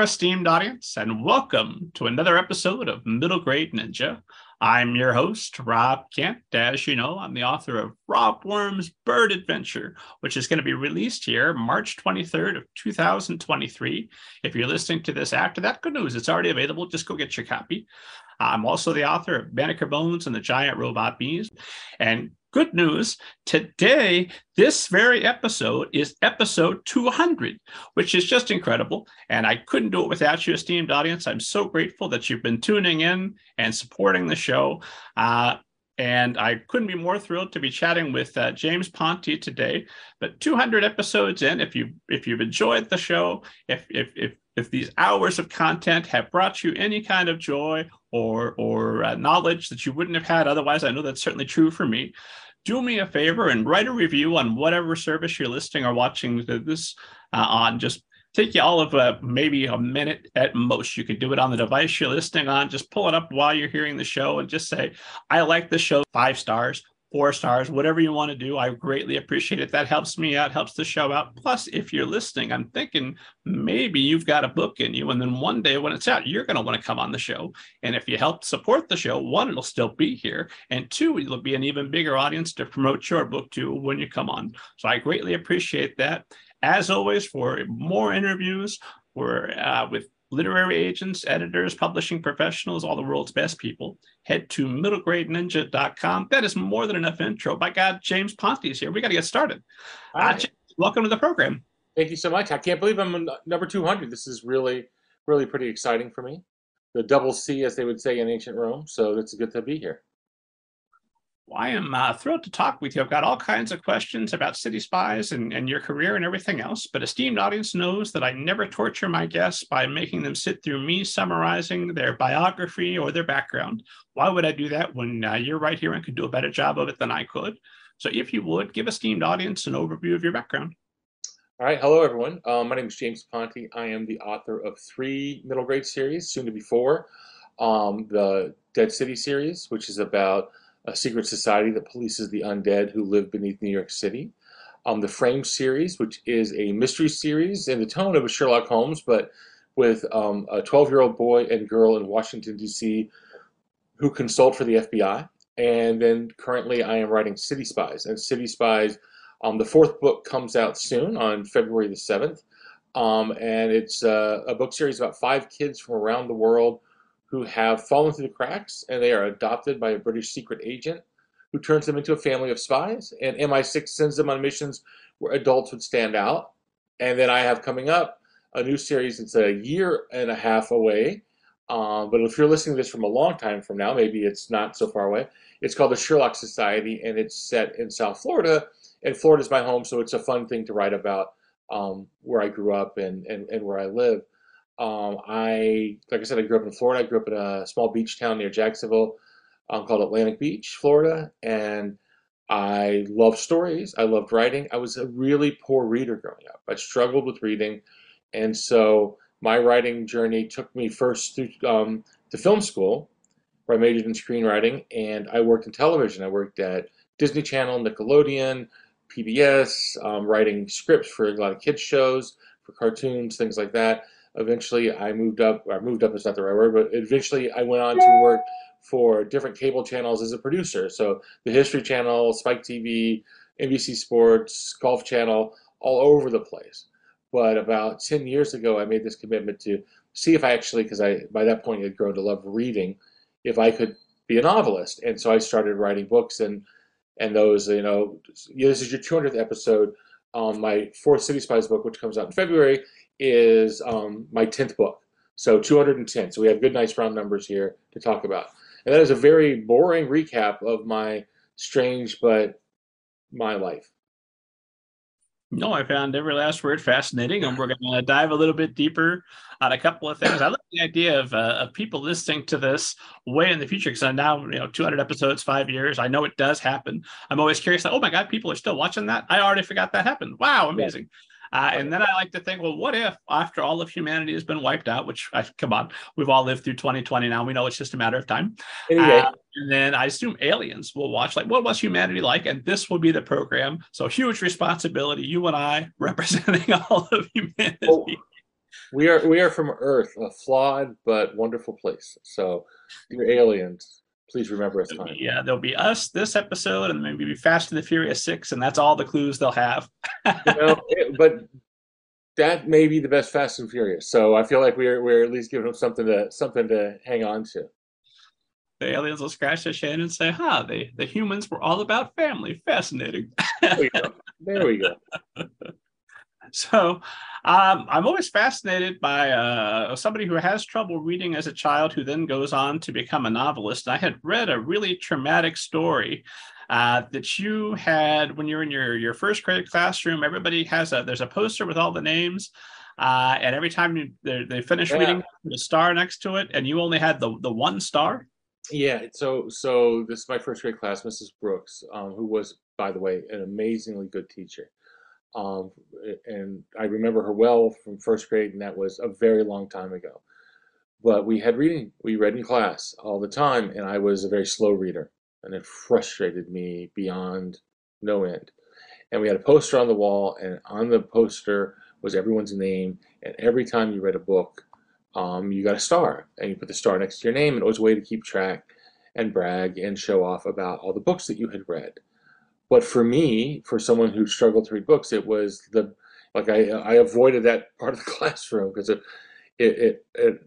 There, esteemed audience, and welcome to another episode of Middle Grade Ninja. I'm your host, Rob Kent. As you know, I'm the author of Rob Worm's Bird Adventure, which is going to be released here March 23rd of 2023. If you're listening to this after that, good news, it's already available. Just go get your copy. I'm also the author of Banneker Bones and the Giant Robot Bees. And good news today, this very episode is episode 200, which is just incredible. And I couldn't do it without you, esteemed audience. I'm so grateful that you've been tuning in and supporting the show. Uh, and I couldn't be more thrilled to be chatting with uh, James Ponti today. But 200 episodes in, if you if you've enjoyed the show, if if if if these hours of content have brought you any kind of joy or or uh, knowledge that you wouldn't have had otherwise, I know that's certainly true for me. Do me a favor and write a review on whatever service you're listening or watching this uh, on. Just take you all of uh, maybe a minute at most. You can do it on the device you're listening on. Just pull it up while you're hearing the show and just say, I like the show, five stars four stars, whatever you want to do. I greatly appreciate it. That helps me out, helps the show out. Plus, if you're listening, I'm thinking maybe you've got a book in you. And then one day when it's out, you're going to want to come on the show. And if you help support the show, one, it'll still be here. And two, it'll be an even bigger audience to promote your book to when you come on. So I greatly appreciate that. As always, for more interviews, we're uh, with literary agents, editors, publishing professionals, all the world's best people, head to middlegradeninja.com. That is more than enough intro. By God, James Ponti is here. We got to get started. Uh, James, welcome to the program. Thank you so much. I can't believe I'm number 200. This is really, really pretty exciting for me. The double C, as they would say in ancient Rome. So it's good to be here. Well, I am uh, thrilled to talk with you. I've got all kinds of questions about City Spies and, and your career and everything else, but esteemed audience knows that I never torture my guests by making them sit through me summarizing their biography or their background. Why would I do that when uh, you're right here and could do a better job of it than I could? So if you would, give esteemed audience an overview of your background. All right. Hello, everyone. Um, my name is James Ponti. I am the author of three middle grade series, soon to be four. Um, the Dead City series, which is about a secret society that polices the undead who live beneath New York City. Um, the Framed series, which is a mystery series in the tone of a Sherlock Holmes, but with um, a 12-year-old boy and girl in Washington, D.C. who consult for the FBI. And then currently I am writing City Spies. And City Spies, um, the fourth book comes out soon on February the 7th. Um, and it's uh, a book series about five kids from around the world who have fallen through the cracks and they are adopted by a British secret agent who turns them into a family of spies. And MI6 sends them on missions where adults would stand out. And then I have coming up a new series. It's a year and a half away. Um, but if you're listening to this from a long time from now, maybe it's not so far away. It's called the Sherlock Society, and it's set in South Florida. And Florida is my home, so it's a fun thing to write about um, where I grew up and, and, and where I live. Um, I, like I said, I grew up in Florida. I grew up in a small beach town near Jacksonville um, called Atlantic Beach, Florida. And I loved stories. I loved writing. I was a really poor reader growing up. I struggled with reading. And so my writing journey took me first through, um, to film school, where I majored in screenwriting. And I worked in television. I worked at Disney Channel, Nickelodeon, PBS, um, writing scripts for a lot of kids' shows, for cartoons, things like that. Eventually, I moved up. I moved up is not the right word, but eventually I went on to work for different cable channels as a producer. So the History Channel, Spike TV, NBC Sports, Golf Channel, all over the place. But about 10 years ago, I made this commitment to see if I actually, because I by that point had grown to love reading, if I could be a novelist. And so I started writing books, and and those, you know, this is your 200th episode. on my fourth City Spies book, which comes out in February, is um, my 10th book. So 210. So we have good, nice round numbers here to talk about. And that is a very boring recap of my strange but my life. No, I found every last word fascinating, and we're going to dive a little bit deeper on a couple of things. I love the idea of, uh, of people listening to this way in the future because I now, you know, 200 episodes, five years. I know it does happen. I'm always curious, like, oh my God, people are still watching that. I already forgot that happened. Wow, amazing. Uh, and then I like to think, well, what if after all of humanity has been wiped out, which I, come on, we've all lived through 2020 now. We know it's just a matter of time. Anyway. Uh, and then I assume aliens will watch, like, what was humanity like? And this will be the program. So huge responsibility, you and I representing all of humanity. Oh, we are we are from Earth, a flawed but wonderful place. So, dear aliens, please remember us. Time. Yeah, there'll be us this episode, and maybe Fast and the Furious Six, and that's all the clues they'll have. you know, it, but that may be the best Fast and Furious. So I feel like we're we're at least giving them something to something to hang on to. The aliens will scratch their chin and say, "Huh, the the humans were all about family. Fascinating." There we go. There we go. so um, I'm always fascinated by uh, somebody who has trouble reading as a child who then goes on to become a novelist. I had read a really traumatic story uh, that you had when you're in your, your first grade classroom. Everybody has a there's a poster with all the names. Uh, and every time you, they finish yeah. reading, the star next to it, and you only had the, the one star. Yeah, so so this is my first grade class, Mrs. Brooks, um, who was, by the way, an amazingly good teacher. Um, and I remember her well from first grade, and that was a very long time ago. But we had reading, we read in class all the time, and I was a very slow reader, and it frustrated me beyond no end. And we had a poster on the wall, and on the poster was everyone's name, and every time you read a book, um, you got a star, and you put the star next to your name, and it was a way to keep track and brag and show off about all the books that you had read. But for me, for someone who struggled to read books, it was the like I I avoided that part of the classroom because it, it it it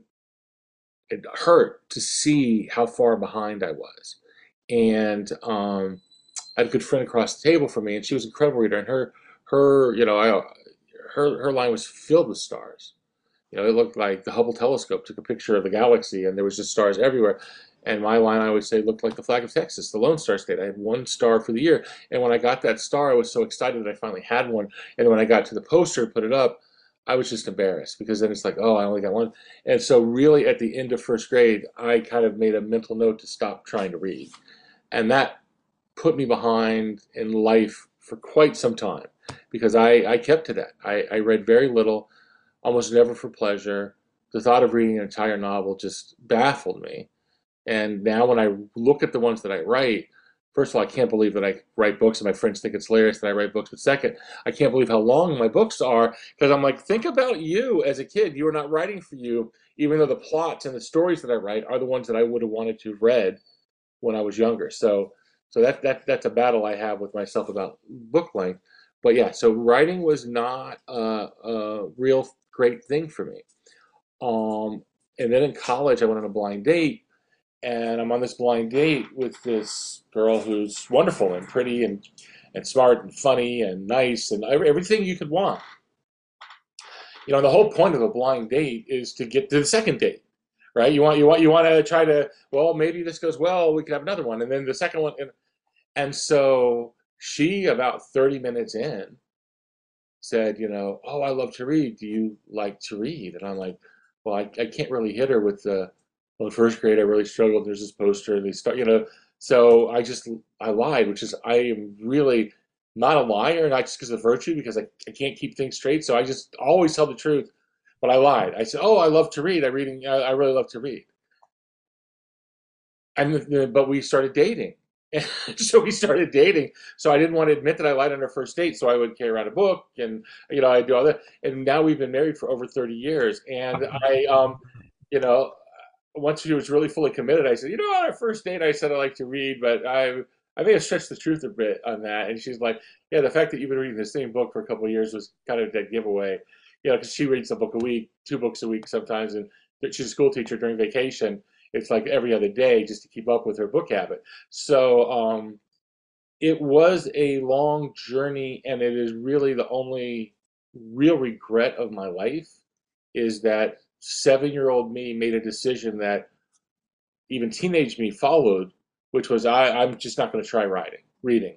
it hurt to see how far behind I was. And um, I had a good friend across the table from me, and she was an incredible reader, and her her you know I her her line was filled with stars. You know, it looked like the Hubble telescope took a picture of the galaxy, and there was just stars everywhere. And my line, I always say, looked like the flag of Texas, the Lone Star State. I had one star for the year. And when I got that star, I was so excited that I finally had one. And when I got to the poster, put it up, I was just embarrassed because then it's like, oh, I only got one. And so, really, at the end of first grade, I kind of made a mental note to stop trying to read. And that put me behind in life for quite some time because I, I kept to that. I, I read very little, almost never for pleasure. The thought of reading an entire novel just baffled me. And now when I look at the ones that I write, first of all, I can't believe that I write books and my friends think it's hilarious that I write books. But second, I can't believe how long my books are because I'm like, think about you as a kid. You are not writing for you, even though the plots and the stories that I write are the ones that I would have wanted to have read when I was younger. So, so that, that that's a battle I have with myself about book length. But yeah, so writing was not a, a real great thing for me. Um, and then in college, I went on a blind date and I'm on this blind date with this girl who's wonderful and pretty and and smart and funny and nice and everything you could want. You know, the whole point of a blind date is to get to the second date, right? You want you want you want to try to well maybe this goes well we could have another one and then the second one and and so she about 30 minutes in said you know oh I love to read do you like to read and I'm like well I, I can't really hit her with the well, in first grade, I really struggled. There's this poster. And they start, you know. So I just I lied, which is I am really not a liar, not just because of virtue, because I, I can't keep things straight. So I just always tell the truth. But I lied. I said, "Oh, I love to read. I reading. I, I really love to read." And but we started dating. so we started dating. So I didn't want to admit that I lied on our first date. So I would carry around a book, and you know, I do all that. And now we've been married for over thirty years. And I, um, you know, once she was really fully committed, I said, you know, on our first date, I said I like to read, but I I may have stretched the truth a bit on that. And she's like, yeah, the fact that you've been reading the same book for a couple of years was kind of a giveaway. You know, because she reads a book a week, two books a week sometimes, and she's a school teacher during vacation. It's like every other day just to keep up with her book habit. So um, it was a long journey, and it is really the only real regret of my life is that seven year old me made a decision that even teenage me followed, which was I, I'm just not going to try writing, reading.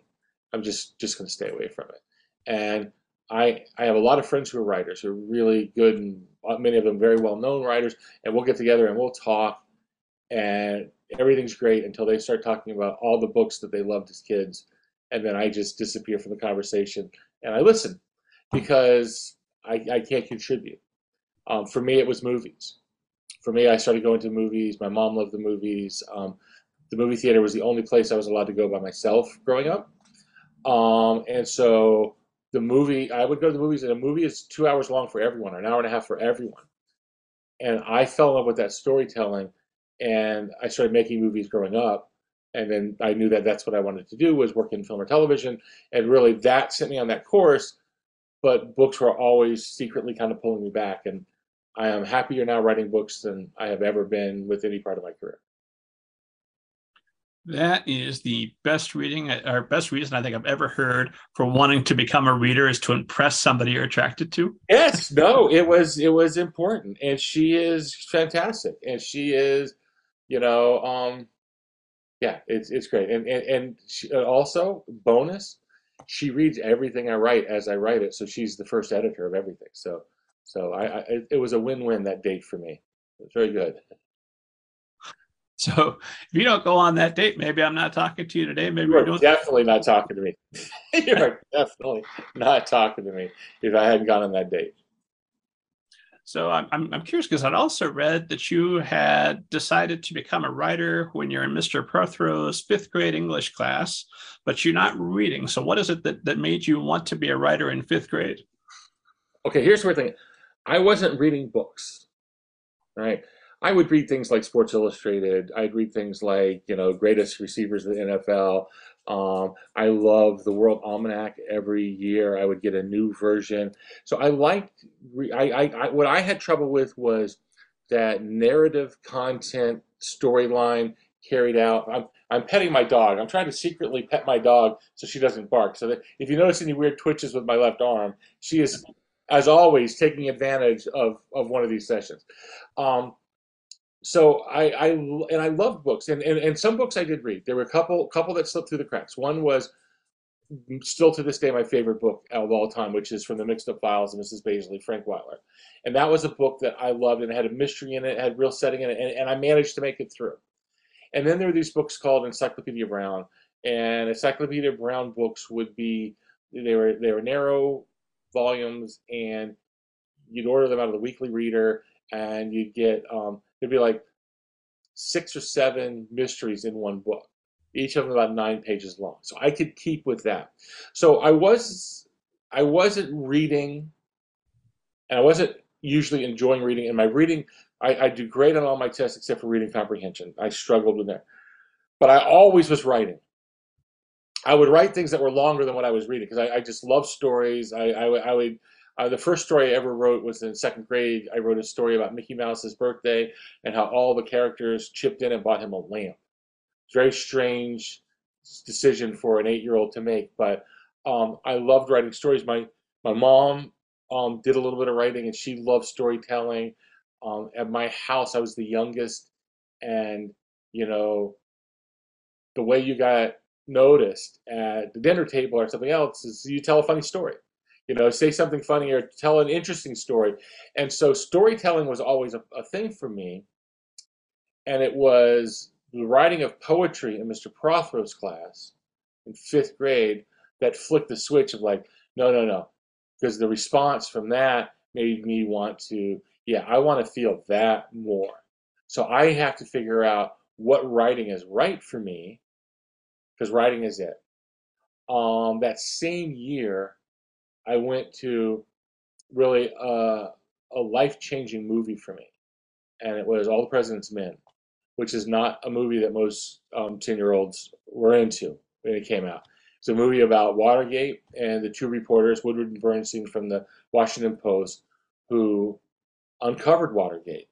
I'm just just going to stay away from it. And I I have a lot of friends who are writers who are really good and many of them very well known writers, and we'll get together and we'll talk, and everything's great until they start talking about all the books that they loved as kids, and then I just disappear from the conversation and I listen because I, I can't contribute. Um, for me, it was movies. For me, I started going to movies. My mom loved the movies. Um, the movie theater was the only place I was allowed to go by myself growing up. Um, and so the movie, I would go to the movies, and a movie is two hours long for everyone, or an hour and a half for everyone. and I fell in love with that storytelling, and I started making movies growing up, and then I knew that that's what I wanted to do was work in film or television, and really that sent me on that course. But books were always secretly kind of pulling me back, and I am happier now writing books than I have ever been with any part of my career. That is the best reading or best reason I think I've ever heard for wanting to become a reader is to impress somebody you're attracted to. Yes, no, it was it was important, and she is fantastic, and she is, you know, um, yeah, it's it's great, and and and she, uh, also bonus, she reads everything I write as I write it, so she's the first editor of everything. So so I, I it was a win win that date for me. It was very good. So if you don't go on that date, maybe I'm not talking to you today. Maybe you are doing... definitely not talking to me. you are definitely not talking to me if I hadn't gone on that date. So I'm, I'm curious because I'd also read that you had decided to become a writer when you're in Mr. Prothrow's fifth grade English class, but you're not reading. So what is it that, that made you want to be a writer in fifth grade? Okay, here's the thing. I wasn't reading books, right? I would read things like Sports Illustrated. I'd read things like, you know, greatest receivers of the NFL. Um, I love the World Almanac every year. I would get a new version. So I liked, I, I, I what I had trouble with was that narrative content storyline carried out. I'm, I'm petting my dog. I'm trying to secretly pet my dog so she doesn't bark. So that if you notice any weird twitches with my left arm, she is, as always, taking advantage of, of one of these sessions. Um, so I, I and I loved books and, and, and some books I did read. There were a couple couple that slipped through the cracks. One was still to this day my favorite book of all time, which is from the Mixed Up Files of Mrs. Baisley, Frank Wyler. And that was a book that I loved and had a mystery in it, had real setting in it, and, and I managed to make it through. And then there were these books called Encyclopedia Brown, and Encyclopedia Brown books would be they were they were narrow volumes, and you'd order them out of the Weekly Reader, and you'd get um, There'd be like six or seven mysteries in one book, each of them about nine pages long. So I could keep with that. So I was I wasn't reading, and I wasn't usually enjoying reading. And my reading, I, I do great on all my tests except for reading comprehension. I struggled with that, but I always was writing. I would write things that were longer than what I was reading because I, I, just love stories. I, I, I would uh, the first story I ever wrote was in second grade. I wrote a story about Mickey Mouse's birthday and how all the characters chipped in and bought him a lamp. It's a very strange decision for an eight-year-old to make, but um, I loved writing stories. My my mom um, did a little bit of writing, and she loved storytelling. Um, at my house, I was the youngest, and you know, the way you got noticed at the dinner table or something else is you tell a funny story. You know say something funny or tell an interesting story. And so storytelling was always a, a thing for me. And it was the writing of poetry in mr prothrow's class in fifth grade that flicked the switch of like no no no because the response from that made me want to yeah i want to feel that more. So i have to figure out what writing is right for me because writing is it um, that same year I went to really a, a life changing movie for me, and it was All the President's Men, which is not a movie that most um, 10 year olds were into when it came out. It's a movie about Watergate and the two reporters, Woodward and Bernstein from the Washington Post, who uncovered Watergate.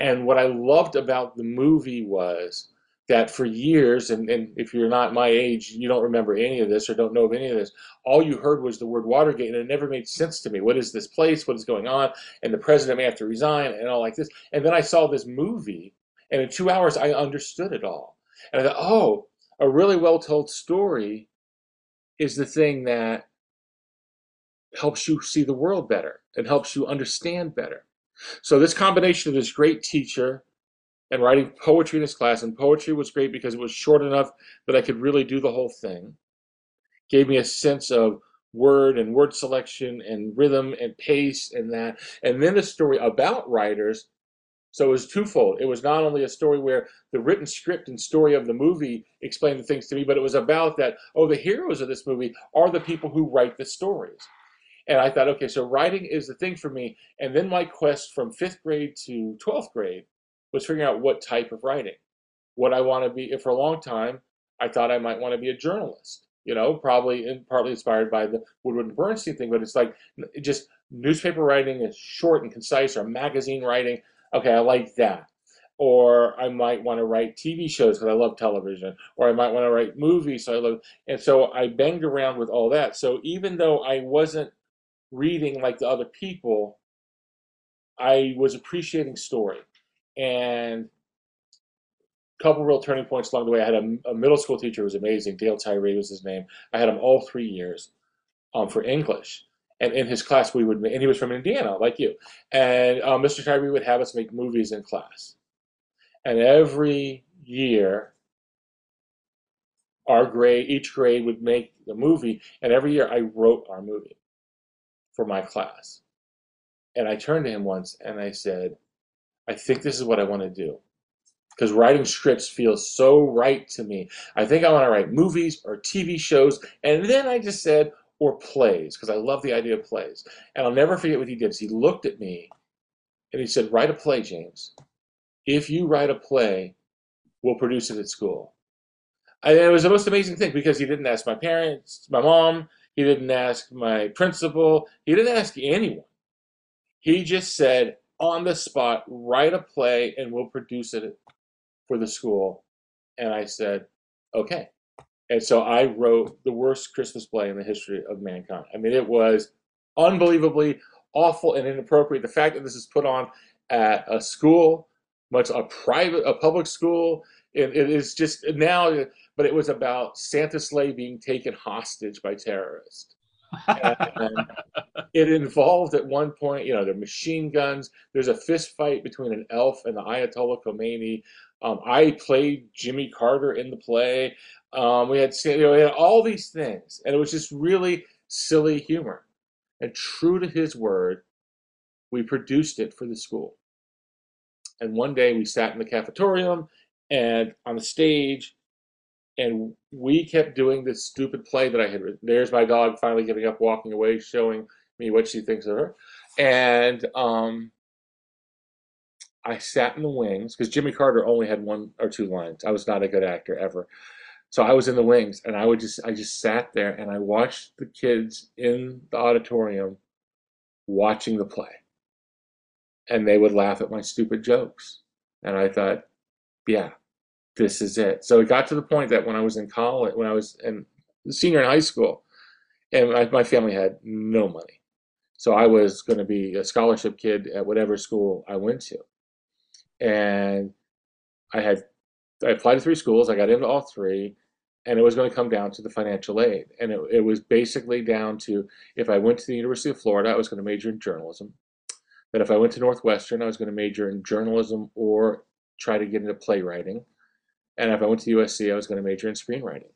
And what I loved about the movie was that for years, and, and if you're not my age, you don't remember any of this or don't know of any of this, all you heard was the word Watergate, and it never made sense to me. What is this place? What is going on? And the president may have to resign, and all like this. And then I saw this movie, and in two hours, I understood it all. And I thought, oh, a really well told story is the thing that helps you see the world better and helps you understand better. So, this combination of this great teacher, and writing poetry in his class. And poetry was great because it was short enough that I could really do the whole thing. Gave me a sense of word and word selection and rhythm and pace and that. And then a story about writers. So it was twofold. It was not only a story where the written script and story of the movie explained the things to me, but it was about that, oh, the heroes of this movie are the people who write the stories. And I thought, okay, so writing is the thing for me. And then my quest from fifth grade to 12th grade was figuring out what type of writing. What I want to be, for a long time, I thought I might want to be a journalist, you know, probably and partly inspired by the Woodward and Bernstein thing, but it's like just newspaper writing is short and concise or magazine writing. Okay, I like that. Or I might want to write TV shows because I love television, or I might want to write movies. So I love, and so I banged around with all that. So even though I wasn't reading like the other people, I was appreciating story. And a couple real turning points along the way. I had a, a, middle school teacher who was amazing. Dale Tyree was his name. I had him all three years um, for English. And in his class, we would, and he was from Indiana, like you. And uh, Mr. Tyree would have us make movies in class. And every year, our grade, each grade would make the movie. And every year, I wrote our movie for my class. And I turned to him once and I said, I think this is what I want to do. Because writing scripts feels so right to me. I think I want to write movies or TV shows. And then I just said, or plays, because I love the idea of plays. And I'll never forget what he did. He looked at me and he said, Write a play, James. If you write a play, we'll produce it at school. And it was the most amazing thing because he didn't ask my parents, my mom, he didn't ask my principal. He didn't ask anyone. He just said, on the spot, write a play and we'll produce it for the school. And I said, okay. And so I wrote the worst Christmas play in the history of mankind. I mean, it was unbelievably awful and inappropriate. The fact that this is put on at a school, much a private, a public school, it, it is just now but it was about Santa sleigh being taken hostage by terrorists. It involved at one point, you know, the machine guns. There's a fist fight between an elf and the Ayatollah Khomeini. Um, I played Jimmy Carter in the play. Um, we had, you know, we had all these things, and it was just really silly humor. And true to his word, we produced it for the school. And one day we sat in the cafetorium and on the stage, and we kept doing this stupid play that I had written. There's my dog finally getting up, walking away, showing me what she thinks of her. And um, I sat in the wings because Jimmy Carter only had one or two lines. I was not a good actor ever. So I was in the wings and I would just I just sat there and I watched the kids in the auditorium watching the play. And they would laugh at my stupid jokes. And I thought, yeah, this is it. So it got to the point that when I was in college, when I was in senior in high school, and my, my family had no money. So I was going to be a scholarship kid at whatever school I went to. And I had, I applied to three schools. I got into all three and it was going to come down to the financial aid. And it, it was basically down to if I went to the University of Florida, I was going to major in journalism. That if I went to Northwestern, I was going to major in journalism or try to get into playwriting. And if I went to USC, I was going to major in screenwriting.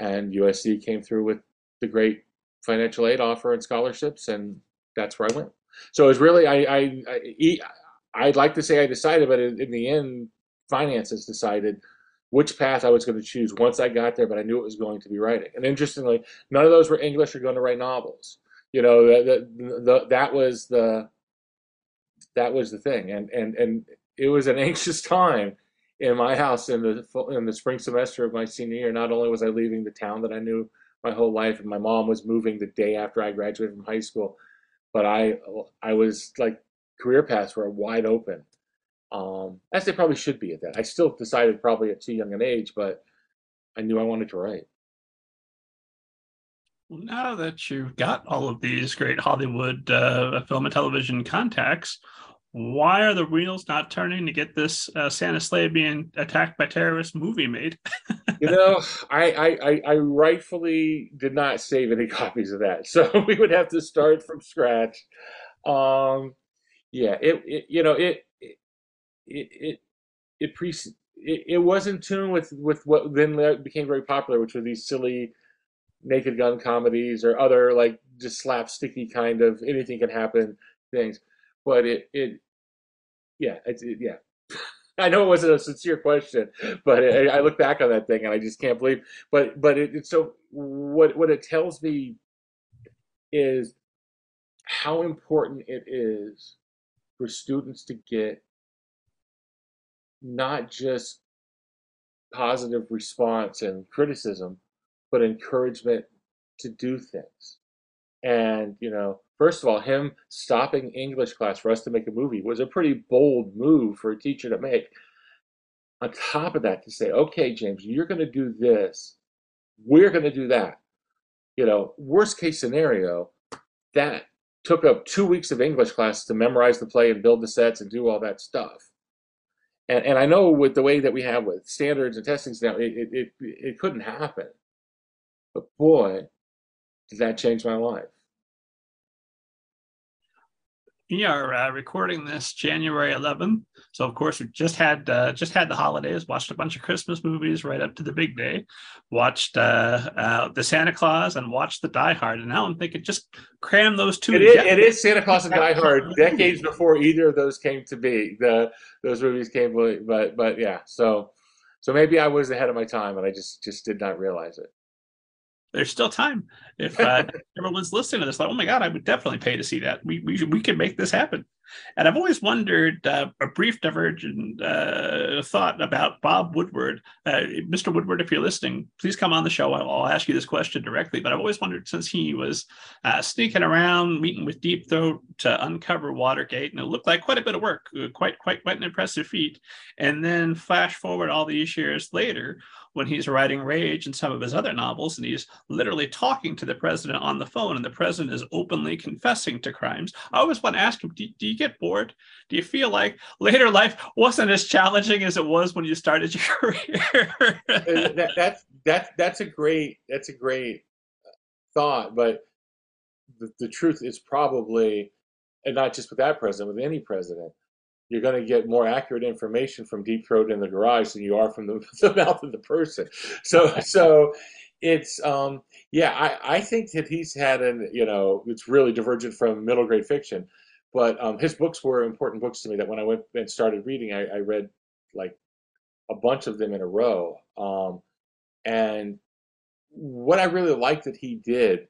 And USC came through with the great financial aid offer and scholarships, and that's where I went. So it was really, I, I, I I'd like to say I decided, but in, the end, finances decided which path I was going to choose once I got there, but I knew it was going to be writing. And interestingly, none of those were English or going to write novels. You know, the, that was the that was the thing, and and and it was an anxious time in my house in the in the spring semester of my senior year. Not only was I leaving the town that I knew my whole life, and my mom was moving the day after I graduated from high school, but I I was like career paths were wide open, um, as they probably should be at that. I still decided probably at too young an age, but I knew I wanted to write. Well, now that you've got all of these great Hollywood uh, film and television contacts, why are the wheels not turning to get this uh, Santa sleigh being attacked by terrorists movie made? you know, I, I, I rightfully did not save any copies of that, so we would have to start from scratch. Um, yeah, it, it you know it it it it, pre- it, it was in tune with with what then became very popular, which were these silly naked gun comedies or other like just slapsticky kind of anything can happen things but it it yeah it's it, yeah I know it wasn't a sincere question, but I, I, look back on that thing and I just can't believe. But but it, it's so what what it tells me is how important it is for students to get not just positive response and criticism, but encouragement to do things. And, you know, first of all, him stopping English class for us to make a movie was a pretty bold move for a teacher to make. On top of that, to say, okay, James, you're going to do this, we're going to do that. You know, worst case scenario, that took up two weeks of English class to memorize the play and build the sets and do all that stuff. And, and I know with the way that we have with standards and testings now, it, it, it, it couldn't happen. But boy, did that change my life. We are uh, recording this January 11th, so of course we just had uh, just had the holidays. Watched a bunch of Christmas movies right up to the big day. Watched uh, uh the Santa Claus and watched the Die Hard, and now I'm thinking just cram those two. It is, it is Santa Claus and Die Hard, decades before either of those came to be. The those movies came, but but yeah. So so maybe I was ahead of my time, and I just just did not realize it there's still time. If uh, everyone's listening to this, like, oh my god, I would definitely pay to see that. We we we can make this happen. And I've always wondered uh, a brief divergent uh, thought about Bob Woodward. Uh, Mr. Woodward, if you're listening, please come on the show. I'll, I'll, ask you this question directly. But I've always wondered since he was uh, sneaking around, meeting with Deep Throat to uncover Watergate, and it looked like quite a bit of work, uh, quite quite quite an impressive feat. And then flash forward all these years later, when he's writing Rage and some of his other novels, and he's literally talking to the president on the phone, and the president is openly confessing to crimes. I always want to ask him, do, do get bored? Do you feel like later life wasn't as challenging as it was when you started your career? that, that's that's that's a great that's a great thought, but the, the truth is probably, and not just with that president, with any president, you're going to get more accurate information from deep throat in the garage than you are from the, the mouth of the person. So, so it's um, yeah, I, I think that he's had an you know it's really divergent from middle grade fiction, but um, his books were important books to me. That when I went and started reading, I, I read like a bunch of them in a row. Um, and what I really liked that he did,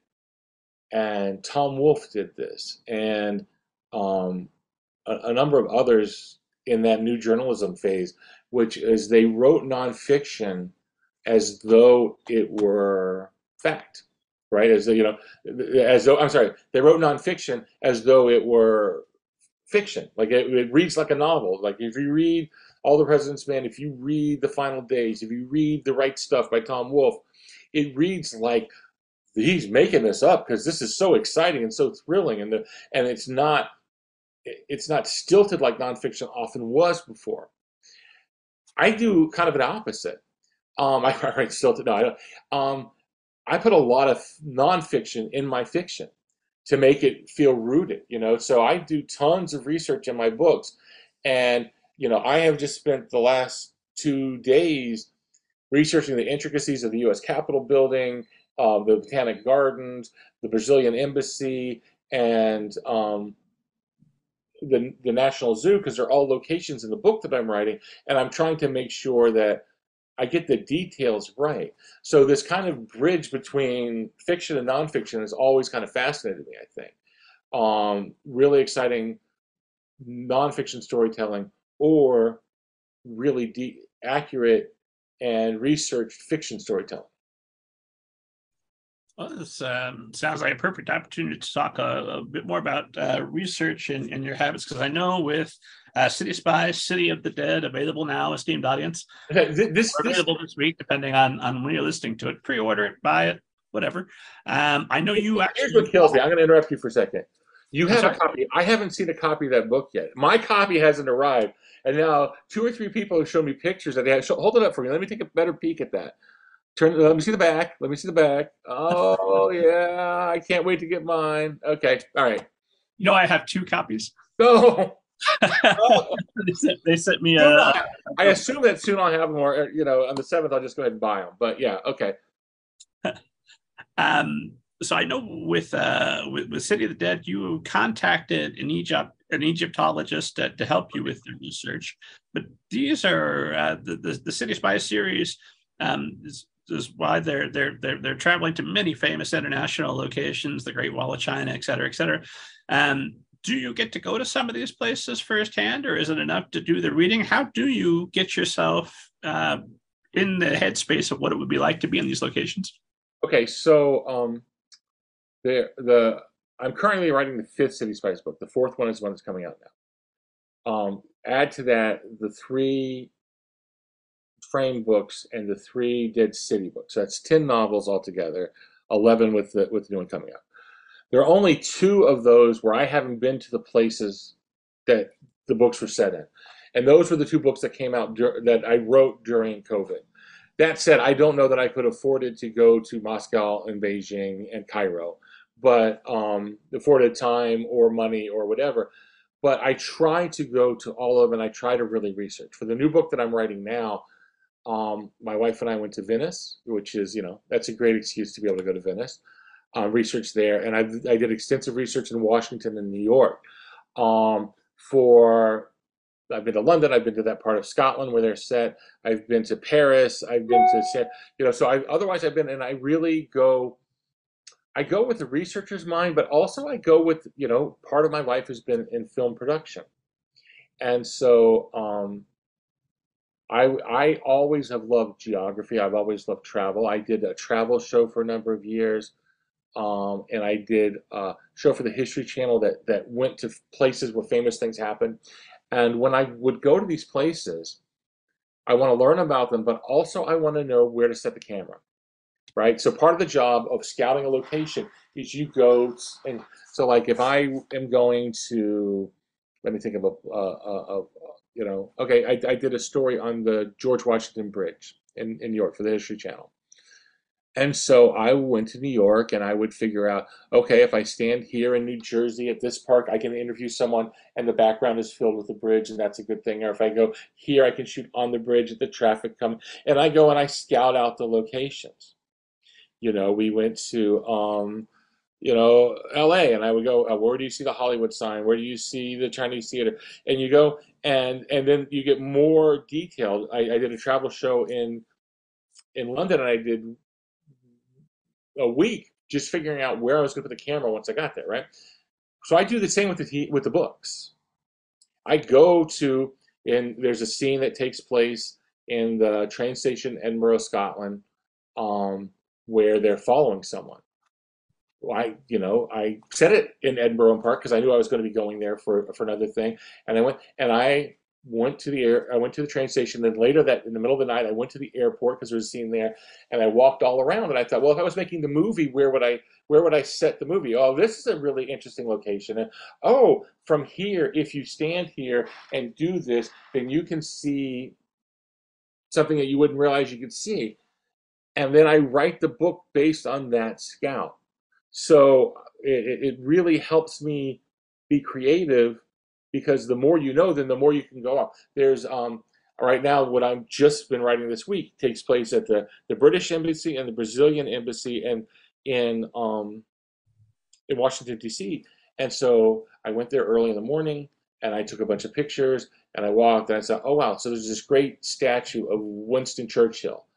and Tom Wolfe did this, and um, a, a number of others in that new journalism phase, which is they wrote nonfiction as though it were fact, right? As though, you know, as though I'm sorry, they wrote nonfiction as though it were fiction. Like it, it, reads like a novel. Like if you read All the President's Men, if you read The Final Days, if you read The Right Stuff by Tom Wolfe, it reads like he's making this up because this is so exciting and so thrilling, and the and it's not it's not stilted like nonfiction often was before. I do kind of an opposite. Um, I write stilted. No, I don't. Um, I put a lot of nonfiction in my fiction to make it feel rooted. You know, so I do tons of research in my books, and you know, I have just spent the last two days researching the intricacies of the U.S. Capitol building, uh, the Botanic Gardens, the Brazilian embassy, and um, the, the National Zoo because they're all locations in the book that I'm writing, and I'm trying to make sure that I get the details right. So this kind of bridge between fiction and nonfiction has always kind of fascinated me. I think um, really exciting nonfiction storytelling or really deep, accurate and researched fiction storytelling. Well, this um, sounds like a perfect opportunity to talk a, a bit more about uh, research and, and, your habits, because I know with uh, City Spies, City of the Dead, available now, esteemed audience, okay, this, available this, this week, depending on, on when you're listening to it. Pre-order it, buy it, whatever. Um, I know you actually. Here's what kills me. I'm going to interrupt you for a second. You have a copy. I haven't seen a copy of that book yet. My copy hasn't arrived, and now two or three people have shown me pictures that they have. Hold it up for me. Let me take a better peek at that. Turn. Let me see the back. Let me see the back. Oh yeah, I can't wait to get mine. Okay, all right. You know, I have two copies. No. oh. they, sent, they, sent, me a. I assume that soon I'll have them, or you know, on the seventh I'll just go ahead and buy them. But yeah, okay. um. So I know with uh with, with City of the Dead, you contacted an Egypt an Egyptologist to, to help you with the research, but these are uh, the, the the City Spy series um, is is why they're they're they're they're traveling to many famous international locations, the Great Wall of China, et cetera, et cetera. Um, do you get to go to some of these places firsthand, or is it enough to do the reading? How do you get yourself uh, in the headspace of what it would be like to be in these locations? Okay, so um, the the I'm currently writing the fifth City Spies book. The fourth one is the one that's coming out now. Um, add to that the three Framed books and the three Dead City books. That's ten novels altogether. Eleven with the with the new one coming out. There are only two of those where I haven't been to the places that the books were set in, and those were the two books that came out dur- that I wrote during COVID. That said, I don't know that I could afford it to go to Moscow and Beijing and Cairo, but um, afforded time or money or whatever. But I try to go to all of them and I try to really research. For the new book that I'm writing now, um, my wife and I went to Venice, which is, you know, that's a great excuse to be able to go to Venice, uh, research there. And I, I did extensive research in Washington and New York. Um, for, I've been to London, I've been to that part of Scotland where they're set, I've been to Paris, I've been to, you know, so I, otherwise I've been, and I really go, I go with the researcher's mind, but also I go with, you know, part of my life has been in film production. And so, um, I, I always have loved geography. I've always loved travel. I did a travel show for a number of years, um, and I did a show for the History Channel that that went to places where famous things happened. And when I would go to these places, I want to learn about them, but also I want to know where to set the camera, right? So part of the job of scouting a location is you go and so like if I am going to, let me think of a, a, a, you know, okay, I, I did a story on the George Washington Bridge in, in New York for the History Channel. And so I went to New York and I would figure out, okay, if I stand here in New Jersey at this park, I can interview someone and the background is filled with the bridge and that's a good thing. Or if I go here, I can shoot on the bridge at the traffic come. And I go and I scout out the locations. You know, we went to, um, you know, LA, and I would go, uh, where do you see the Hollywood sign? Where do you see the Chinese theater? And you go, and and then you get more detailed. I, I did a travel show in in London, and I did a week just figuring out where I was going to put the camera once I got there, right? So I do the same with the with the books. I go to and there's a scene that takes place in the train station Edinburgh, Scotland, um, where they're following someone. I, you know, I said it in Edinburgh Park because I knew I was going to be going there for for another thing, and I went and I went to the air. I went to the train station. Then later that in the middle of the night, I went to the airport because there was a scene there, and I walked all around. And I thought, well, if I was making the movie, where would I where would I set the movie? Oh, this is a really interesting location. And oh, from here, if you stand here and do this, then you can see something that you wouldn't realize you could see. And then I write the book based on that scout. So it, it really helps me be creative because the more you know, then the more you can go on. There's um, right now what I've just been writing this week takes place at the, the British Embassy and the Brazilian Embassy and in um, in Washington D.C. And so I went there early in the morning and I took a bunch of pictures and I walked and I said, oh wow, so there's this great statue of Winston Churchill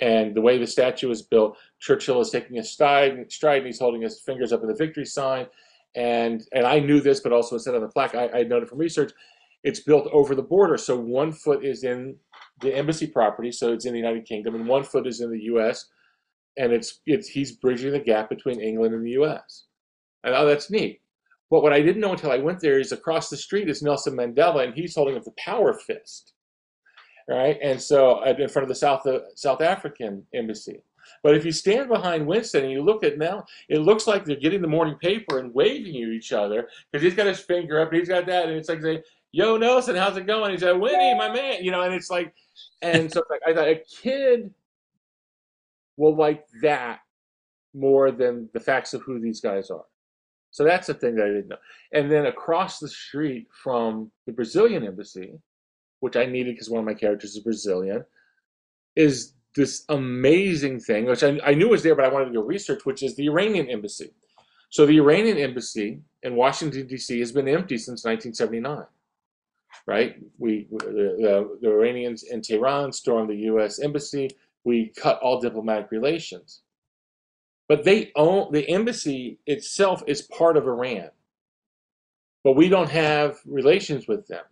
and the way the statue is built, Churchill is taking a stride, stride and he's holding his fingers up in the victory sign. And and I knew this, but also it said on the plaque, I, I noted from research, it's built over the border. So one foot is in the embassy property, so it's in the United Kingdom, and one foot is in the U.S. And it's it's he's bridging the gap between England and the U.S. And oh, that's neat. But what I didn't know until I went there is across the street is Nelson Mandela, and he's holding up the power fist right? And so in front of the South uh, South African embassy. But if you stand behind Winston and you look at now, it looks like they're getting the morning paper and waving at each other because he's got his finger up and he's got that, and it's like saying, "Yo, Nelson, how's it going?" He's like, "Winnie, my man," you know, and it's like, and so like, I thought a kid will like that more than the facts of who these guys are. So that's the thing that I didn't know. And then across the street from the Brazilian embassy, which I needed because one of my characters is Brazilian, is this amazing thing, which I, I knew was there, but I wanted to go research, which is the Iranian embassy. So the Iranian embassy in Washington D.C. has been empty since 1979. Right? We the, the, the Iranians in Tehran stormed the U.S. embassy. we cut all diplomatic relations. But they own the embassy itself is part of Iran. But we don't have relations with them.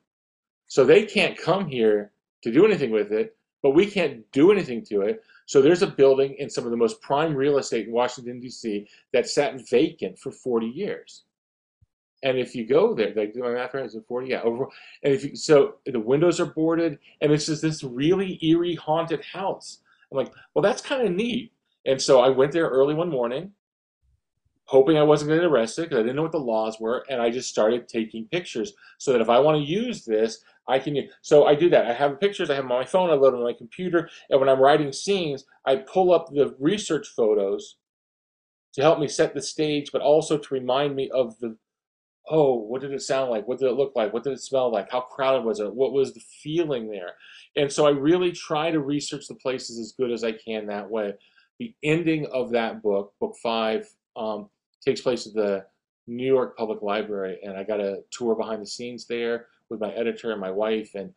So they can't come here to do anything with it, but we can't do anything to it. So there's a building in some of the most prime real estate in Washington, D.C. that sat vacant for 40 years. And if you go there, like do my math right, is it 40? Yeah, over. And if you, so the windows are boarded, and it's just this really eerie, haunted house. I'm like, well, that's kind of neat. And so I went there early one morning, hoping I wasn't going to get arrested because I didn't know what the laws were, and I just started taking pictures so that if I want to use this, I can use. So I do that. I have pictures. I have them on my phone. I load them on my computer, and when I'm writing scenes, I pull up the research photos to help me set the stage, but also to remind me of the oh, what did it sound like? What did it look like? What did it smell like? How crowded was it? What was the feeling there? And so I really try to research the places as good as I can that way. The ending of that book, book five, um, takes place at the New York Public Library, and I got a tour behind the scenes there with my editor and my wife, and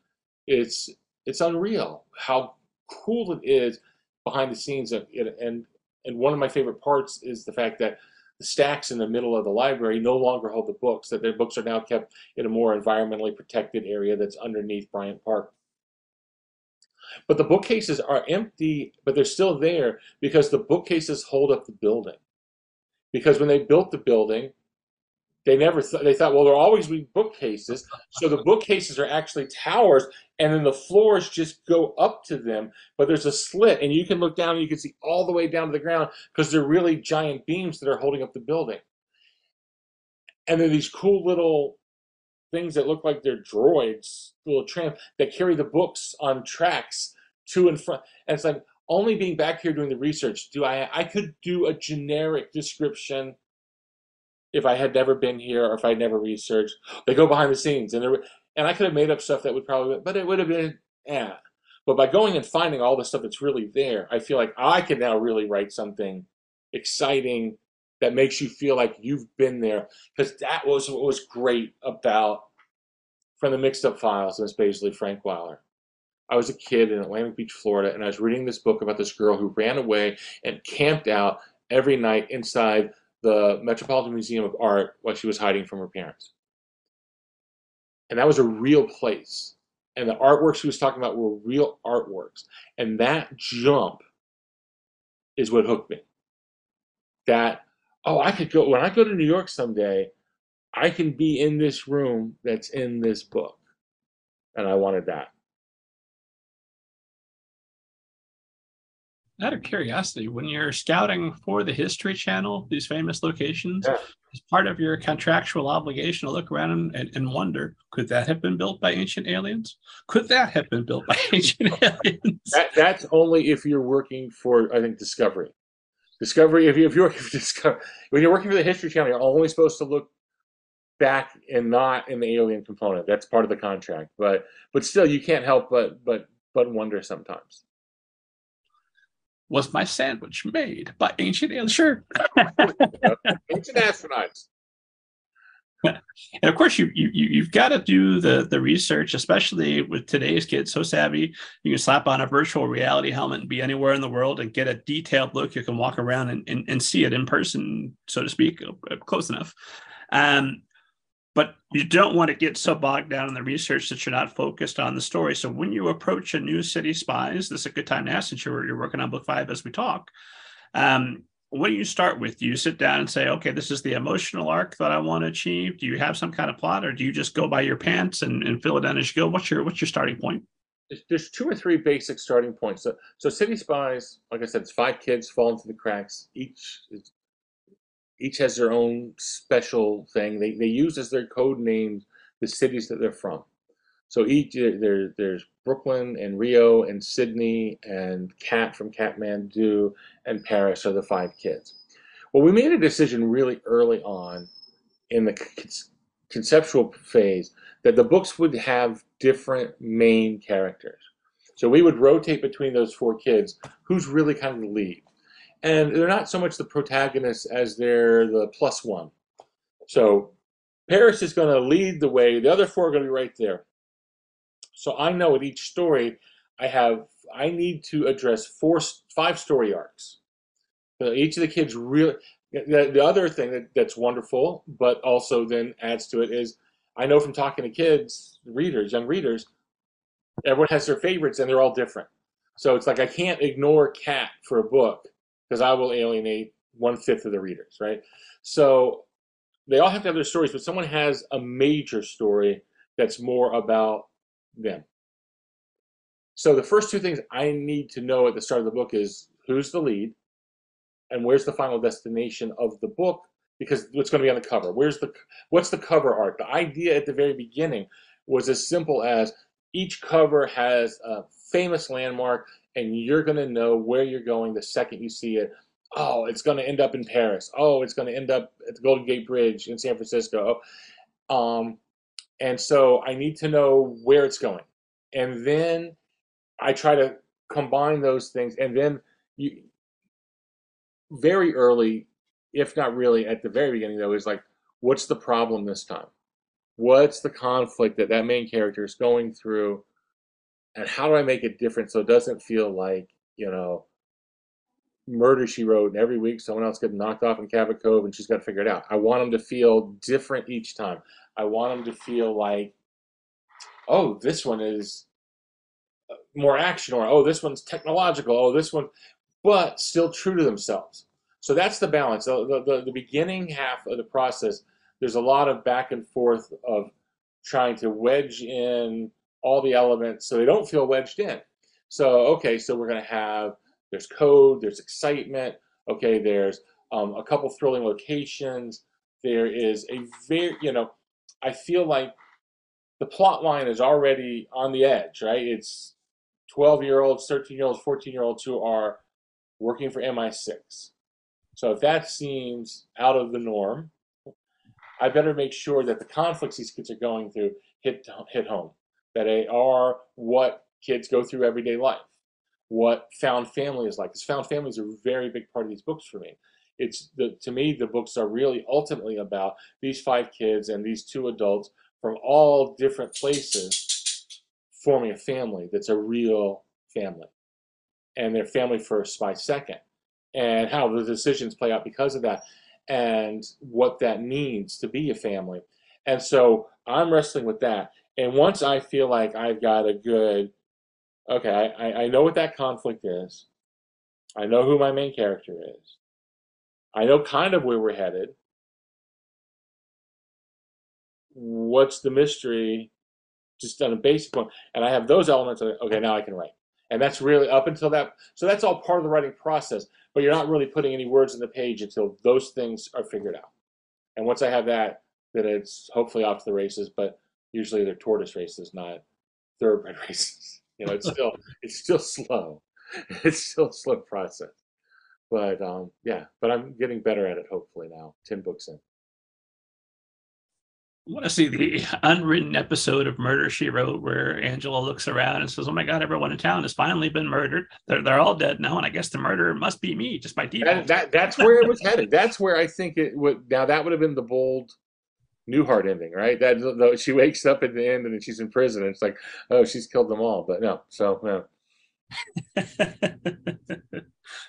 it's it's unreal how cool it is behind the scenes. And and and one of my favorite parts is the fact that the stacks in the middle of the library no longer hold the books, that their books are now kept in a more environmentally protected area that's underneath Bryant Park. But the bookcases are empty, but they're still there because the bookcases hold up the building. Because when they built the building, they never th- they thought well there'll always be bookcases. So the bookcases are actually towers and then the floors just go up to them but there's a slit and you can look down and you can see all the way down to the ground because they're really giant beams that are holding up the building. And then these cool little things that look like they're droids little tram that carry the books on tracks to and from and it's like only being back here doing the research do i i could do a generic description if I had never been here or if I'd never researched. They go behind the scenes, and there, and I could have made up stuff that would probably, but it would have been, yeah. But by going and finding all the stuff that's really there, I feel like I can now really write something exciting that makes you feel like you've been there. Because that was what was great about from the mixed up files, and it's Miss Baisley Frankweiler. I was a kid in Atlantic Beach, Florida, and I was reading this book about this girl who ran away and camped out every night inside the Metropolitan Museum of Art while she was hiding from her parents. And that was a real place. And the artworks she was talking about were real artworks. And that jump is what hooked me. That, oh, I could go, when I go to New York someday, I can be in this room that's in this book. And I wanted that. Out of curiosity, when you're scouting for the History Channel, these famous locations, Yeah. is part of your contractual obligation to look around and, and, and wonder, could that have been built by ancient aliens? Could that have been built by ancient aliens? That, that's only if you're working for, I think, Discovery. Discovery, if, you, if you're working for Discovery, when you're working for the History Channel, you're only supposed to look back and not in the alien component. That's part of the contract. But but still, you can't help but but but wonder sometimes. Was my sandwich made by ancient aliens? Sure. Ancient astronauts. And of course, you you you- you've got to do the the research, especially with today's kids so savvy. You can slap on a virtual reality helmet and be anywhere in the world and get a detailed look. You can walk around and, and, and see it in person, so to speak, uh, close enough. Um, but you don't want to get so bogged down in the research that you're not focused on the story. So when you approach a new city spies, this is a good time to ask since you're, you're working on book five as we talk. Um, what do you start with? Do you sit down and say, okay, this is the emotional arc that I want to achieve? Do you have some kind of plot, or do you just go by your pants and, and fill it in as you go? What's your what's your starting point? There's, two or three basic starting points. So, so City Spies, like I said, it's five kids fall into the cracks. Each is, each has their own special thing. They they use as their code names the cities that they're from. So each there there's Brooklyn and Rio and Sydney and Kat from Kathmandu and Paris are the five kids. Well, we made a decision really early on in the conceptual phase that the books would have different main characters. So we would rotate between those four kids who's really kind of the lead. And they're not so much the protagonists as they're the plus one. So Paris is going to lead the way, the other four are going to be right there. So I know at each story, I have I need to address four, five story arcs. So each of the kids really. The, the other thing that, that's wonderful, but also then adds to it is, I know from talking to kids, readers, young readers, everyone has their favorites and they're all different. So it's like I can't ignore Kat for a book because I will alienate one fifth of the readers, right? So they all have to have their stories, but someone has a major story that's more about them. So the first two things I need to know at the start of the book is who's the lead and where's the final destination of the book because what's going to be on the cover. Where's the what's the cover art? The idea at the very beginning was as simple as each cover has a famous landmark and you're going to know where you're going the second you see it. Oh, it's going to end up in Paris. Oh, it's going to end up at the Golden Gate Bridge in San Francisco. Um, and so I need to know where it's going. And then I try to combine those things. And then you, very early, if not really at the very beginning, though, is like, what's the problem this time? What's the conflict that that main character is going through? And how do I make it different so it doesn't feel like, you know, murder she wrote and every week someone else gets knocked off in Cabot Cove and she's got to figure it out. I want them to feel different each time. I want them to feel like, oh, this one is uh, more action, or oh, this one's technological, oh, this one, but still true to themselves. So that's the balance. The, the, the beginning half of the process, there's a lot of back and forth of trying to wedge in all the elements so they don't feel wedged in. So, okay, so we're going to have, there's code, there's excitement, okay, there's um, a couple thrilling locations, there is a very, you know, I feel like the plot line is already on the edge, right? It's 12 year olds, 13 year olds, 14 year olds who are working for MI6. So if that seems out of the norm, I better make sure that the conflicts these kids are going through hit hit home. That they are what kids go through everyday life. What found family is like. Because found family is a very big part of these books for me. It's the to me the books are really ultimately about these five kids and these two adults from all different places forming a family that's a real family. And they're family first by second. And how the decisions play out because of that and what that means to be a family. And so I'm wrestling with that. And once I feel like I've got a good, okay, I, I know what that conflict is. I know who my main character is. I know kind of where we're headed. What's the mystery? Just on a basic one. And I have those elements. Of, okay, now I can write. And that's really up until that. So that's all part of the writing process. But you're not really putting any words in the page until those things are figured out. And once I have that, then it's hopefully off to the races. But usually they're tortoise races, not thoroughbred races. You know, it's still it's still slow. It's still a slow process. But um, yeah, but I'm getting better at it. Hopefully now, ten books in. I want to see the unwritten episode of Murder She Wrote where Angela looks around and says, "Oh my God, everyone in town has finally been murdered. They're they're all dead now, and I guess the murderer must be me, just by default." That, that that's where it was headed. That's where I think it would. Now that would have been the bold Newhart ending, right? That the, she wakes up at the end and then she's in prison. And it's like, oh, she's killed them all. But no, so no.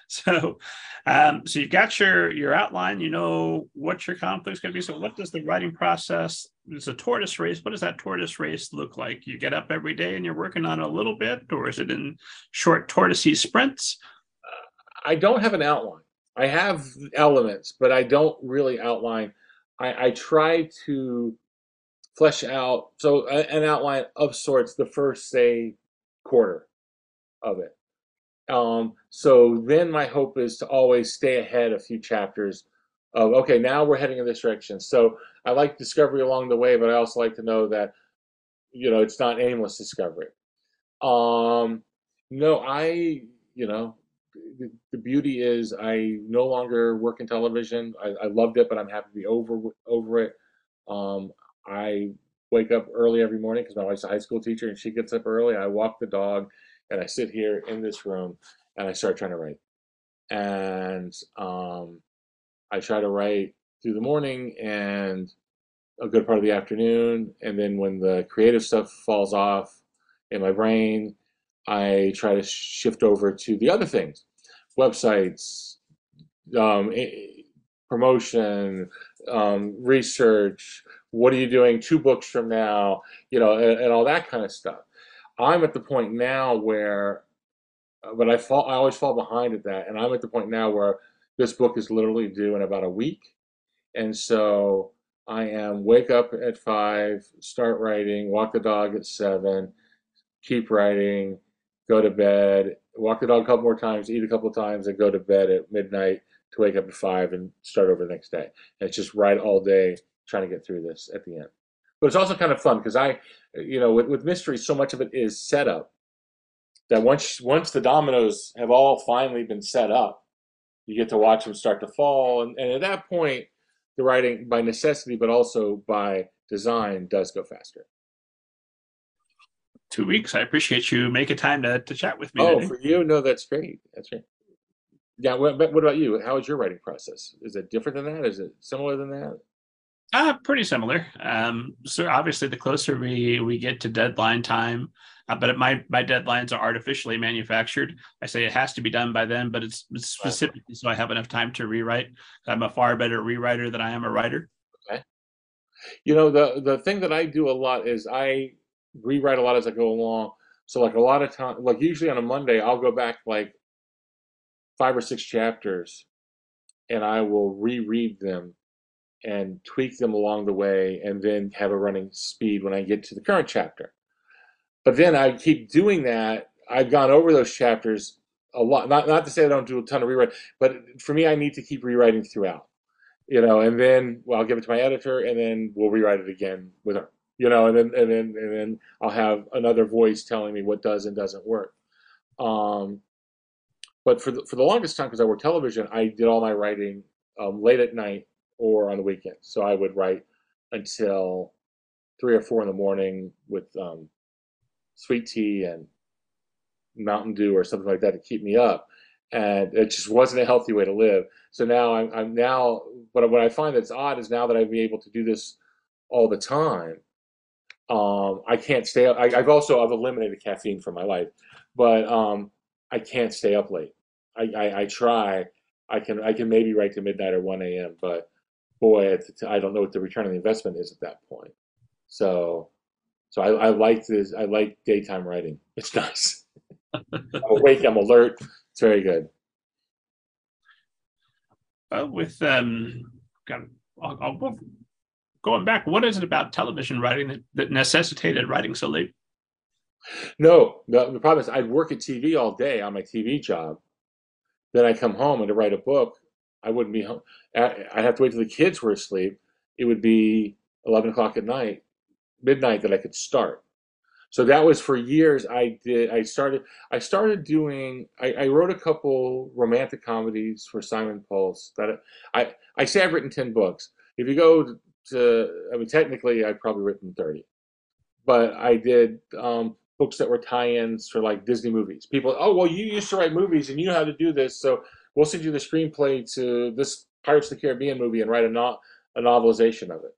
so, um, so you've got your your outline. You know what your conflict's going to be. So, what does the writing process? It's a tortoise race. What does that tortoise race look like? You get up every day and you're working on a little bit, or is it in short tortoisey sprints? Uh, I don't have an outline. I have elements, but I don't really outline. I, I try to flesh out so an outline of sorts the first say quarter of it. Um, so then my hope is to always stay ahead a few chapters of okay now we're heading in this direction. So i like discovery along the way but i also like to know that you know it's not aimless discovery. Um no i you know the, beauty is i no longer work in television I, I loved it but i'm happy to be over over it um i wake up early every morning because my wife's a high school teacher and she gets up early i walk the dog and I sit here in this room and I start trying to write. And um, I try to write through the morning and a good part of the afternoon. And then when the creative stuff falls off in my brain, I try to shift over to the other things, websites, um, promotion, um, research. What are you doing two books from now? You know, and, and all that kind of stuff. I'm at the point now where, but I fall. I always fall behind at that, and I'm at the point now where this book is literally due in about a week, and so I am wake up at five, start writing, walk the dog at seven, keep writing, go to bed, walk the dog a couple more times, eat a couple times, and go to bed at midnight to wake up at five and start over the next day. And it's just write all day trying to get through this at the end. But it's also kind of fun because I, you know, with, with mystery, so much of it is set up that once once the dominoes have all finally been set up, you get to watch them start to fall. And, and at that point, the writing by necessity, but also by design, does go faster. Two weeks. I appreciate you making time to, to chat with me. Oh, today. for you? No, that's great. That's great. Yeah. What, what about you? How is your writing process? Is it different than that? Is it similar than that? Uh, pretty similar. Um, so obviously, the closer we we get to deadline time, uh, but my my deadlines are artificially manufactured. I say it has to be done by then, but it's, it's specifically so I have enough time to rewrite. I'm a far better rewriter than I am a writer. Okay. You know the the thing that I do a lot is I rewrite a lot as I go along. So like a lot of time, like usually on a Monday, I'll go back like five or six chapters, and I will reread them and tweak them along the way, and then have a running speed when I get to the current chapter. But then I keep doing that. I've gone over those chapters a lot. Not not to say I don't do a ton of rewrite, but for me, I need to keep rewriting throughout. You know, and then well, I'll give it to my editor, and then we'll rewrite it again with her. You know, and then and then and then I'll have another voice telling me what does and doesn't work. Um, but for the, for the longest time, because I worked television, I did all my writing um, late at night or on the weekend. So I would write until three or four in the morning with um, sweet tea and Mountain Dew or something like that to keep me up. And it just wasn't a healthy way to live. So now I'm, I'm now, but what I find that's odd is now that I've been able to do this all the time, um, I can't stay up. I, have also I've eliminated caffeine from my life, but um, I can't stay up late. I, I, I, try. I can I can maybe write to midnight or one a.m. But boy, I don't know what the return on the investment is at that point. So so I, I like this. I like daytime writing. It's nice. I'm awake. I'm alert. It's very good. Uh, with um, I'll, I'll, going back, what is it about television writing that, necessitated writing so late? No, the, the problem is I'd work at TV all day on my TV job. Then I come home and to write a book, I wouldn't be home. I'd have to wait till the kids were asleep. It would be 11 o'clock at night midnight that I could start. So that was for years. I did. I started. I started doing. I, I wrote a couple romantic comedies for Simon Pulse. That I. I say I've written ten books. If you go to, I mean, technically, I've probably written thirty, but I did um, books that were tie-ins for like Disney movies. People, oh well, you used to write movies and you know how to do this, so we'll send you the screenplay to this Pirates of the Caribbean movie and write a no, a novelization of it.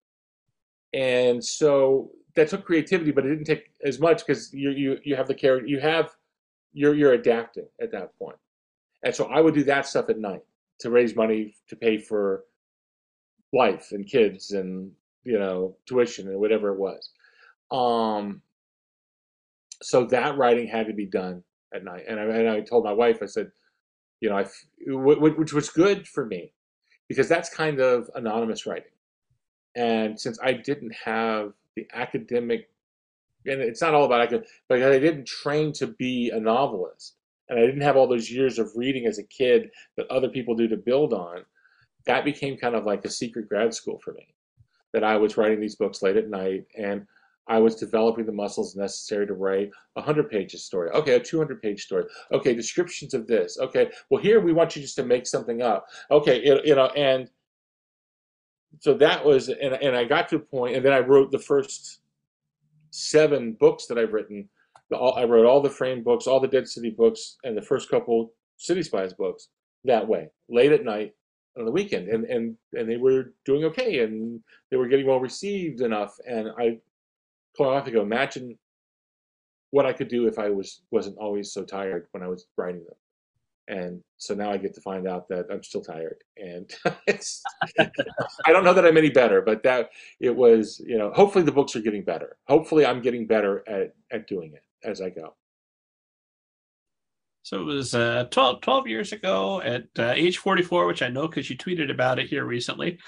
And so that took creativity, but it didn't take as much because you you you have the character, you have you're you're adapting at that point, and so I would do that stuff at night to raise money to pay for life and kids and you know tuition and whatever it was. Um, so that writing had to be done at night, and I, and I told my wife, I said, you know, I, which was good for me because that's kind of anonymous writing and since I didn't have the academic, and it's not all about academic, but I didn't train to be a novelist, and I didn't have all those years of reading as a kid that other people do to build on, that became kind of like a secret grad school for me. That I was writing these books late at night, and I was developing the muscles necessary to write a 100 pages story. Okay, a 200 page story. Okay, descriptions of this. Okay, well, here we want you just to make something up. Okay, you know, and so that was and, and i got to a point and then i wrote the first seven books that i've written i wrote all the Framed books all the dead city books and the first couple city spies books that way late at night on the weekend and and and they were doing okay and they were getting well received enough and i told wife to go imagine what I could do if I was wasn't always so tired when I was writing them. And so now I get to find out that I'm still tired, and it's I don't know that I'm any better, but that it was you know hopefully the books are getting better. Hopefully I'm getting better at at doing it as I go. So it was uh, 12, 12 years ago at uh, age 44, which I know because you tweeted about it here recently.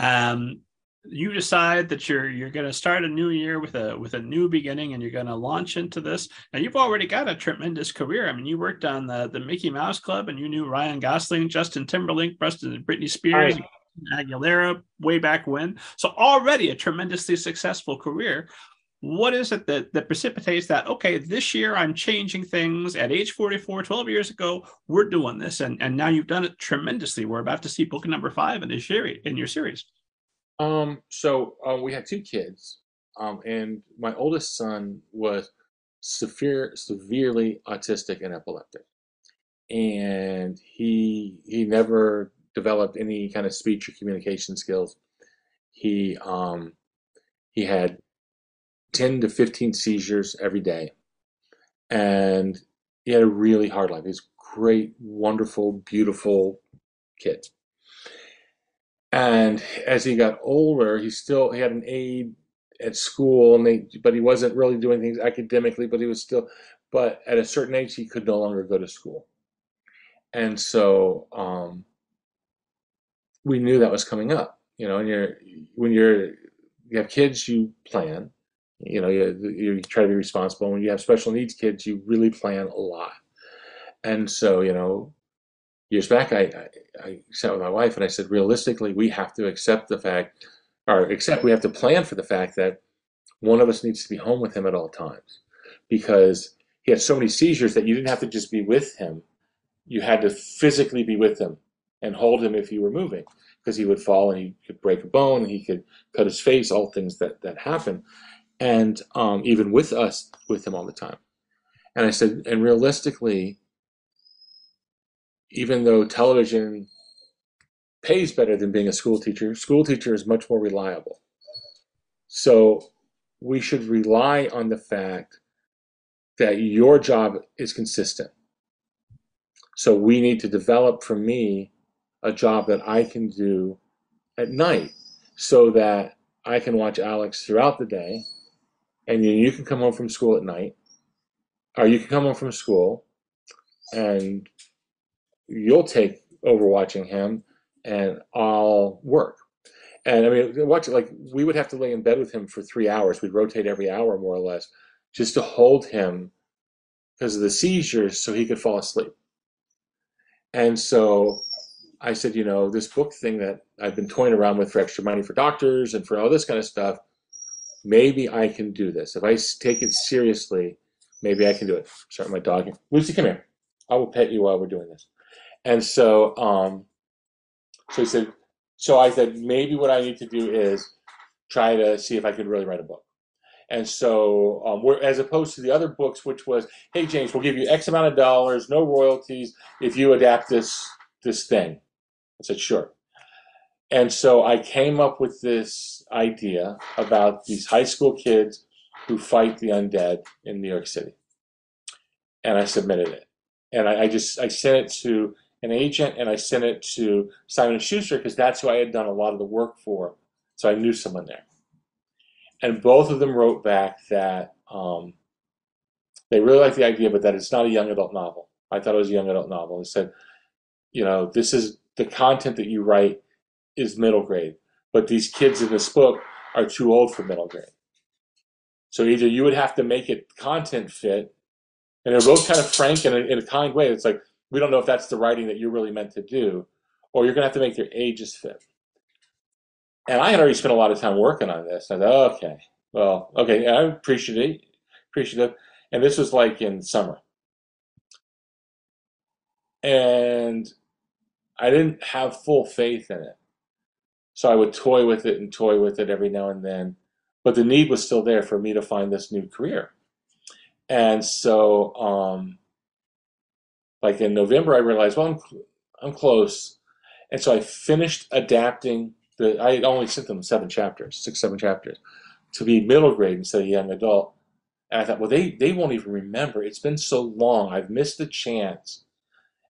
Um, you decide that you're you're going to start a new year with a with a new beginning and you're going to launch into this now you've already got a tremendous career i mean you worked on the the mickey mouse club and you knew ryan gosling justin timberlake preston britney spears right. aguilera way back when so already a tremendously successful career what is it that that precipitates that okay this year i'm changing things. At age 44 12 years ago we're doing this and and now you've done it tremendously. We're about to see book number five in this series in your series. Um, so um, we had two kids, um, and my oldest son was severe, severely autistic and epileptic, and he he never developed any kind of speech or communication skills. He um, he had ten to fifteen seizures every day, and he had a really hard life. He's great, wonderful, beautiful kid. And as he got older, he still he had an aide at school, and they but he wasn't really doing things academically, but he was still. But at a certain age, he could no longer go to school, and so um, we knew that was coming up. You know, and you're when you're you have kids, you plan. You know, you, you try to be responsible. When you have special needs kids, you really plan a lot. And so, you know, years back, I, I, I sat with my wife and I said, realistically, we have to accept the fact, or accept, we have to plan for the fact that one of us needs to be home with him at all times because he had so many seizures that you didn't have to just be with him. You had to physically be with him and hold him if you were moving because he would fall and he could break a bone, he could cut his face, all things that, that happen. And um, even with us, with him all the time. And I said, and realistically, even though television pays better than being a school teacher, school teacher is much more reliable. So we should rely on the fact that your job is consistent. So we need to develop for me a job that I can do at night so that I can watch Alex throughout the day and you can come home from school at night or you can come home from school and you'll take over watching him and I'll work. And I mean, watch it like we would have to lay in bed with him for three hours. We'd rotate every hour more or less just to hold him because of the seizures so he could fall asleep. And so I said, you know, this book thing that I've been toying around with for extra money for doctors and for all this kind of stuff, maybe I can do this. If I take it seriously, maybe I can do it. Start my dog. Lucy, come here. I will pet you while we're doing this. And so, um, so he said, so I said, maybe what I need to do is try to see if I could really write a book. And so, um, we're, as opposed to the other books, which was, hey James, we'll give you X amount of dollars, no royalties, if you adapt this this thing. I said, sure. And so I came up with this idea about these high school kids who fight the undead in New York City. And I submitted it. And I, I just I sent it to an agent and I sent it to Simon Schuster because that's who I had done a lot of the work for. So I knew someone there. And both of them wrote back that um, they really like the idea, but that it's not a young adult novel. I thought it was a young adult novel. They said, you know, this is the content that you write is middle grade, but these kids in this book are too old for middle grade. So either you would have to make it content fit, and they're both kind of frank in a, in a kind way. It's like, we don't know if that's the writing that you're really meant to do, or you're going to have to make their ages fit. And I had already spent a lot of time working on this. I thought, okay, well, okay, I appreciate it, appreciative. And this was like in summer. And I didn't have full faith in it. So I would toy with it and toy with it every now and then. But the need was still there for me to find this new career. And so um, like in November, I realized, well, I'm, I'm close. And so I finished adapting the, I had only sent them seven chapters, six, seven chapters, to be middle grade instead of young adult. And I thought, well, they, they won't even remember. It's been so long. I've missed the chance.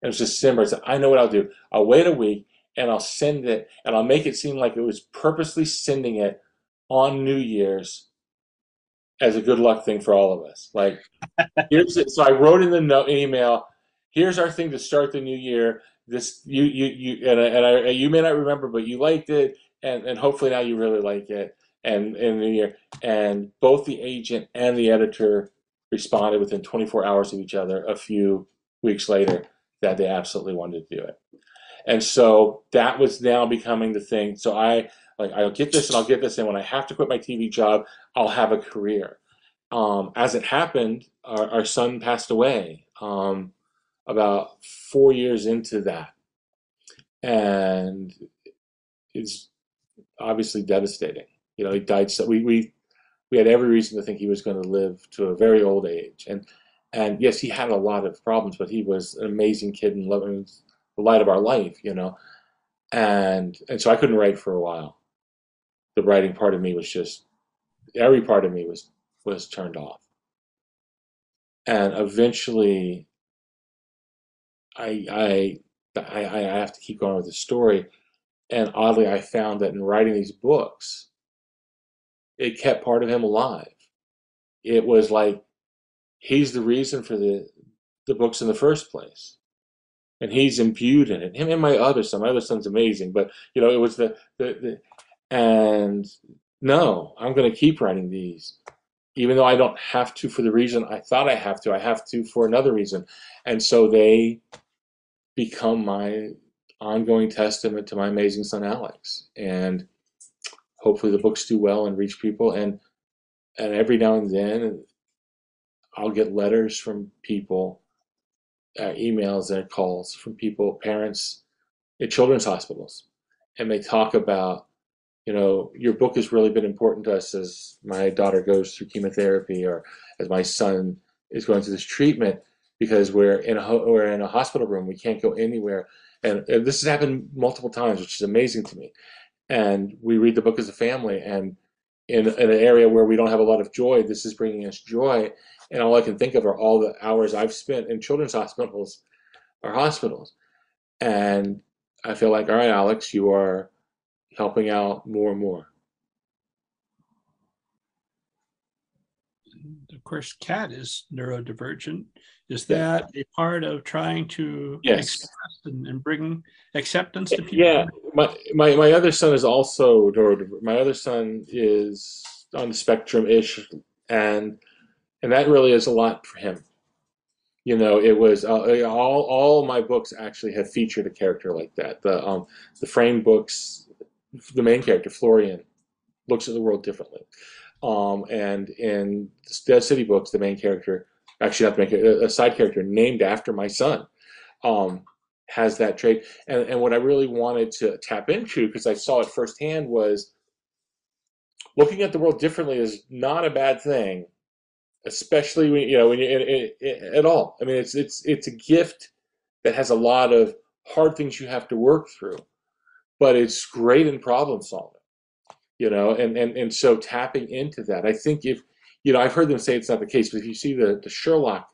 And it was simmer. I said, I know what I'll do. I'll wait a week and I'll send it and I'll make it seem like it was purposely sending it on New Year's as a good luck thing for all of us. Like, here's it. So I wrote in the no- email, here's our thing to start the new year. This you you you and, I, and I, you may not remember, but you liked it, and and hopefully now you really like it. And in the year, and both the agent and the editor responded within 24 hours of each other. A few weeks later, that they absolutely wanted to do it. And so that was now becoming the thing. So I like I'll get this and I'll get this, and when I have to quit my TV job, I'll have a career. Um, as it happened, our, our son passed away um, about four years into that, and it's obviously devastating. You know, he died. So we we we had every reason to think he was going to live to a very old age, and and yes, he had a lot of problems, but he was an amazing kid and loving the light of our life. You know, and and so I couldn't write for a while. The writing part of me was just every part of me was was turned off. And eventually, I, I, I, I have to keep going with the story. And oddly, I found that in writing these books, it kept part of him alive. It was like he's the reason for the the books in the first place, and he's imbued in it. Him and my other son. My other son's amazing, but you know, it was the the, the and no, I'm going to keep writing these even though I don't have to for the reason I thought I have to, I have to for another reason. And so they become my ongoing testament to my amazing son Alex. And hopefully the books do well and reach people. And and every now and then I'll get letters from people, uh, emails and calls from people, parents at children's hospitals. And they talk about you know, your book has really been important to us as my daughter goes through chemotherapy or as my son is going through this treatment because we're in a we're in a hospital room, we can't go anywhere, and, and this has happened multiple times, which is amazing to me. And we read the book as a family, and in, in an area where we don't have a lot of joy, this is bringing us joy. And all I can think of are all the hours I've spent in children's hospitals or hospitals. And I feel like, all right, Alex, you are helping out more and more. Of course, Kat is neurodivergent. Is that a part of trying to yes. express and, and, bring acceptance to people? Yeah, my, my, my other son is also neurodivergent. My other son is on the spectrum ish, and and that really is a lot for him. You know, it was uh, all all my books actually have featured a character like that. The um the Framed books the main character, Florian, looks at the world differently. Um, and in the Dead City books, the main character, actually not the main character, a side character named after my son, um, has that trait. And, and what I really wanted to tap into, because I saw it firsthand, was looking at the world differently is not a bad thing, especially when you know when you at all. I mean, it's it's it's a gift that has a lot of hard things you have to work through but it's great in problem solving you know and and and so tapping into that i think if you know i've heard them say it's not the case but if you see the the sherlock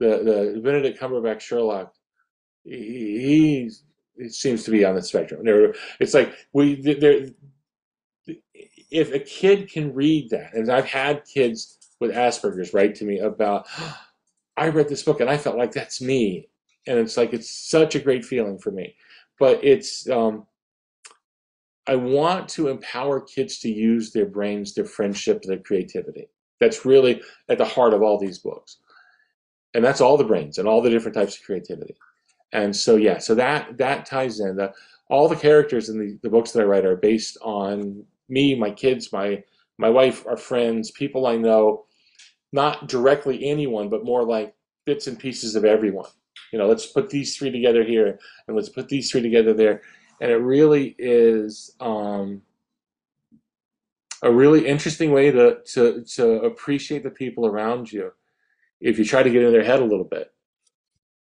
the the benedict cumberbatch sherlock he, he seems to be on the spectrum. It's like we there if a kid can read that and i've had kids with asperger's write to me about i read this book and i felt like that's me. And it's like it's such a great feeling for me. But it's um I want to empower kids to use their brains, their friendship, their creativity. That's really at the heart of all these books. And that's all the brains and all the different types of creativity. And so, yeah, so that that ties in. The, all the characters in the, the books that I write are based on me, my kids, my my wife, our friends, people I know, not directly anyone, but more like bits and pieces of everyone. You know, let's put these three together here, and let's put these three together there, and it really is um, a really interesting way to, to to appreciate the people around you if you try to get in their head a little bit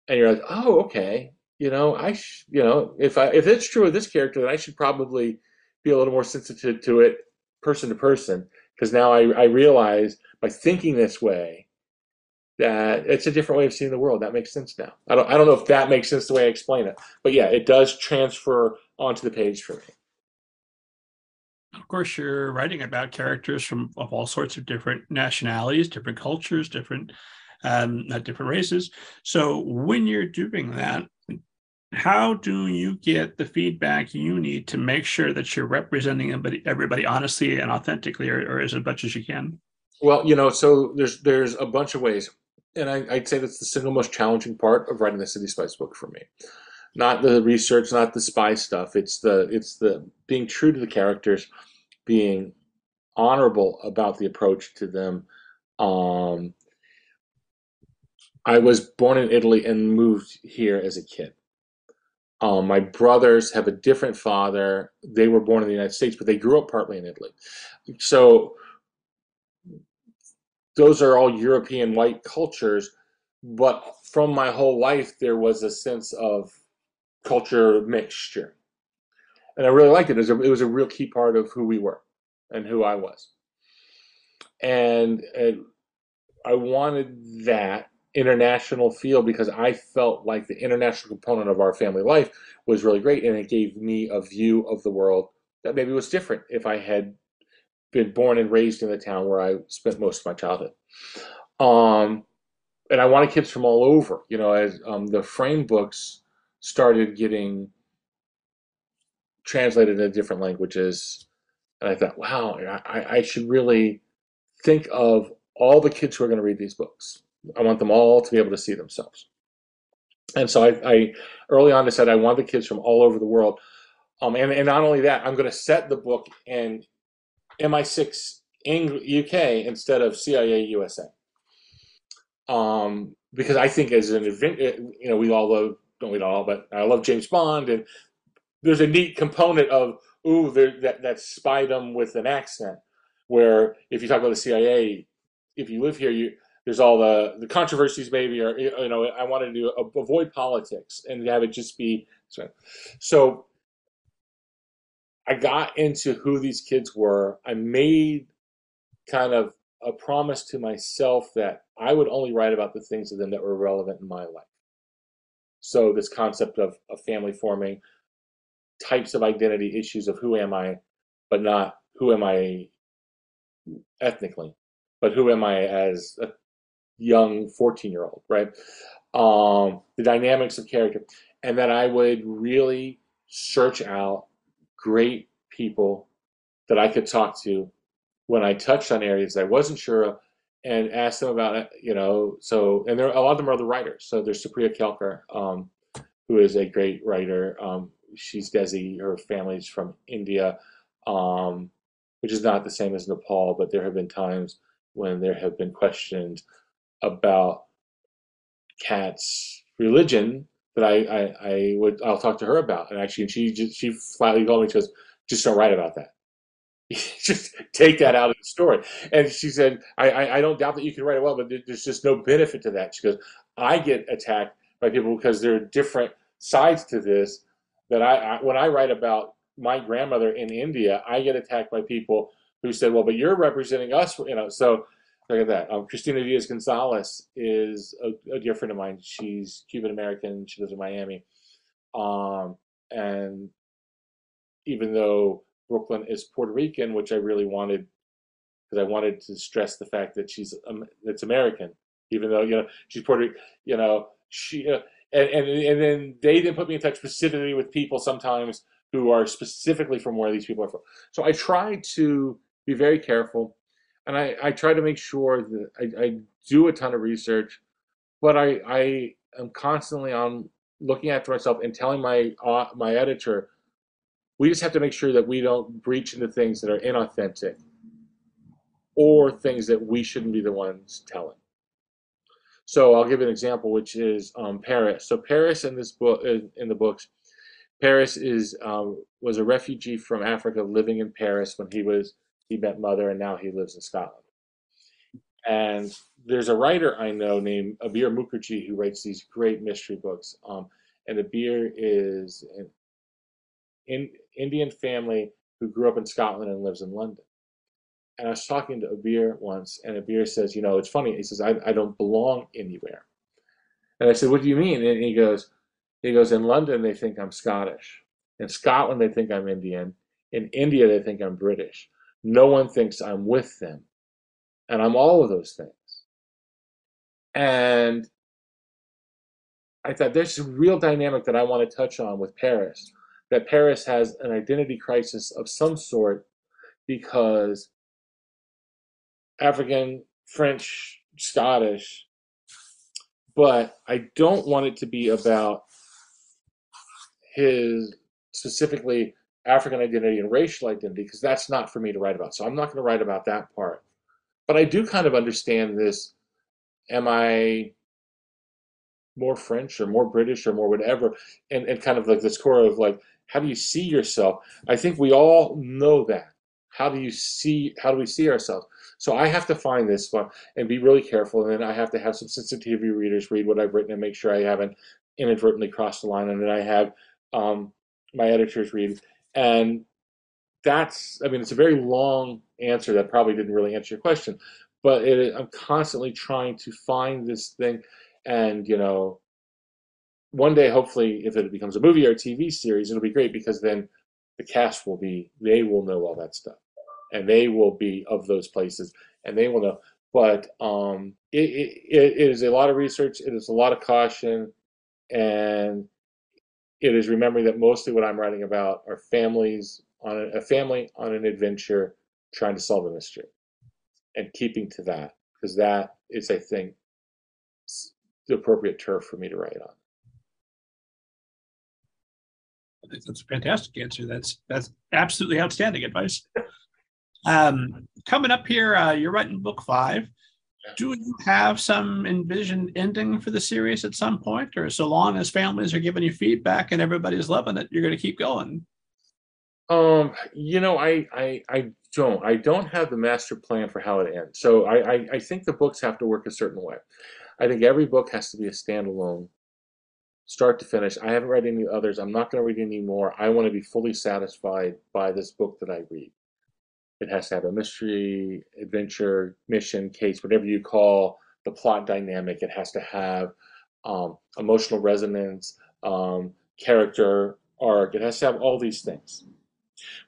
and you're like oh okay you know i sh- you know if i if it's true of this character then i should probably be a little more sensitive to it person to person because now I, I realize by thinking this way that it's a different way of seeing the world. That makes sense now. I don't I don't know if that makes sense the way I explain it, but yeah, it does transfer onto the page for me. Of course, you're writing about characters from of all sorts of different nationalities, different cultures, different um, different races. So when you're doing that, how do you get the feedback you need to make sure that you're representing everybody, everybody honestly and authentically, or, or as much as you can? Well, you know, so there's there's a bunch of ways, and I, would say that's the single most challenging part of writing the City Spies book for me. Not the research, not the spy stuff. It's the it's the being true to the characters, being honorable about the approach to them. Um, I was born in Italy and moved here as a kid. Um, my brothers have a different father. They were born in the United States, but they grew up partly in Italy. So those are all European white cultures. But from my whole life, there was a sense of culture mixture. And I really liked it. It was a, it was a real key part of who we were and who I was. And, I wanted that international feel because I felt like the international component of our family life was really great and it gave me a view of the world that maybe was different if I had been born and raised in the town where I spent most of my childhood. Um, and I wanted kids from all over, you know, as um, the Framed books started getting translated into different languages. And I thought, wow, I, I should really think of all the kids who are going to read these books I want them all to be able to see themselves. And so I, I early on I said I want the kids from all over the world. Um, and, and not only that, I'm going to set the book in MI6 UK instead of CIA USA. Um, because I think as an event, uh, you know, we all love, don't we all, but I love James Bond, and there's a neat component of ooh, there, that that spydom with an accent. Where if you talk about the CIA, if you live here, you there's all the the controversies maybe or you know i wanted to avoid politics and have it just be so i got into who these kids were i made kind of a promise to myself that i would only write about the things of them that were relevant in my life so this concept of, of family forming types of identity issues of who am i but not who am i ethnically but who am i as a young 14 year old, right? Um, the dynamics of character, and that I would really search out great people that I could talk to when I touched on areas I wasn't sure of and ask them about it, you know. So, and there a lot of them are the writers. So there's Supriya Kelkar, um, who is a great writer. Um, she's Desi, her family's from India, um, which is not the same as Nepal, but there have been times when there have been questions about Kat's religion that I, I, I would I'll talk to her about. And actually, she she flatly told me, she goes, just don't write about that. just take that out of the story. And she said, I, I, I don't doubt that you can write it well, but there's just no benefit to that. She goes, I get attacked by people because there are different sides to this. That I, I when I write about my grandmother in India, I get attacked by people who said, well, but you're representing us, you know. So Look at that. Um, Cristina Diaz Gonzalez is a, a, dear friend of mine. She's Cuban American. She lives in Miami. Um, and even though Brooklyn is Puerto Rican, which I really wanted, because I wanted to stress the fact that she's um, it's American, even though you know she's Puerto, Rican. you know she, uh, and, and and then they didn't put me in touch specifically with people sometimes who are specifically from where these people are from. So I try to be very careful and I, I try to make sure that I, I do a ton of research, but I, I am constantly on looking after myself and telling my uh, my editor, we just have to make sure that we don't breach into things that are inauthentic or things that we shouldn't be the ones telling. So I'll give an example, which is um, Paris. So Paris in this book, in, the books, Paris is um, was a refugee from Africa living in Paris when he was he met Mother, and now he lives in Scotland. And there's a writer I know named Abir Mukherjee who writes these great mystery books. Um, and Abir is an in, Indian family who grew up in Scotland and lives in London. and I was talking to Abir once, and Abir says, you know, it's funny. He says, I, I don't belong anywhere. And I said, what do you mean? And he goes, he goes, in London they think I'm Scottish. In Scotland they think I'm Indian. In India they think I'm British. No one thinks I'm with them. And I'm all of those things. And I thought there's a real dynamic that I want to touch on with Paris. That Paris has an identity crisis of some sort because African, French, Scottish, but I don't want it to be about his specifically African identity and racial identity because that's not for me to write about. So I'm not going to write about that part. But I do kind of understand this. Am I more French or more British or more whatever? And, and kind of like this core of like, how do you see yourself? I think we all know that. How do you see, how do we see ourselves? So I have to find this one and be really careful. And then I have to have some sensitivity readers read what I've written and make sure I haven't inadvertently crossed the line. And then I have um, my editors read. And that's, I mean, it's a very long answer that probably didn't really answer your question, but it, I'm constantly trying to find this thing. And, you know, one day, hopefully, if it becomes a movie or a TV series, it'll be great because then the cast will be, they will know all that stuff and they will be of those places and they will know. But um, it, it, it is a lot of research, it is a lot of caution, and it is remembering that mostly what I'm writing about are families on a, a family on an adventure trying to solve a mystery and keeping to that because that is, I think, the appropriate turf for me to write on. That's a fantastic answer. That's that's absolutely outstanding advice. Um, coming up here, uh, you're writing book five. Do you have some envisioned ending for the series at some point, or so long as families are giving you feedback and everybody's loving it, you're going to keep going? Um, you know, I, I, I don't. I don't have the master plan for how it ends. So I, I, I think the books have to work a certain way. I think every book has to be a standalone, start to finish. I haven't read any others. I'm not going to read any more. I want to be fully satisfied by this book that I read. It has to have a mystery, adventure, mission, case, whatever you call the plot dynamic. It has to have um, emotional resonance, um, character arc. It has to have all these things.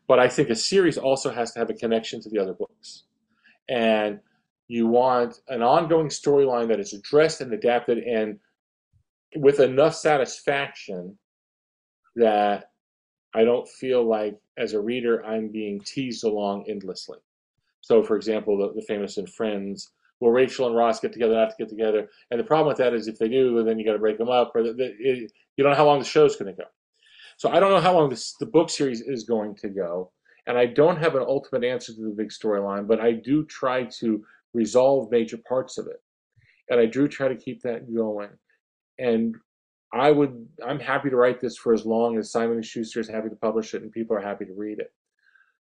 But I think a series also has to have a connection to the other books. And you want an ongoing storyline that is addressed and adapted and with enough satisfaction that I don't feel like, as a reader, I'm being teased along endlessly. So, for example, the, the famous in Friends, will Rachel and Ross get together, not to get together? And the problem with that is if they do, then you got to break them up, or the, the, it, you don't know how long the show's going to go. So I don't know how long this, the book series is going to go, and I don't have an ultimate answer to the big storyline, but I do try to resolve major parts of it, and I do try to keep that going. And I would I'm happy to write this for as long as Simon and Schuster is happy to publish it and people are happy to read it.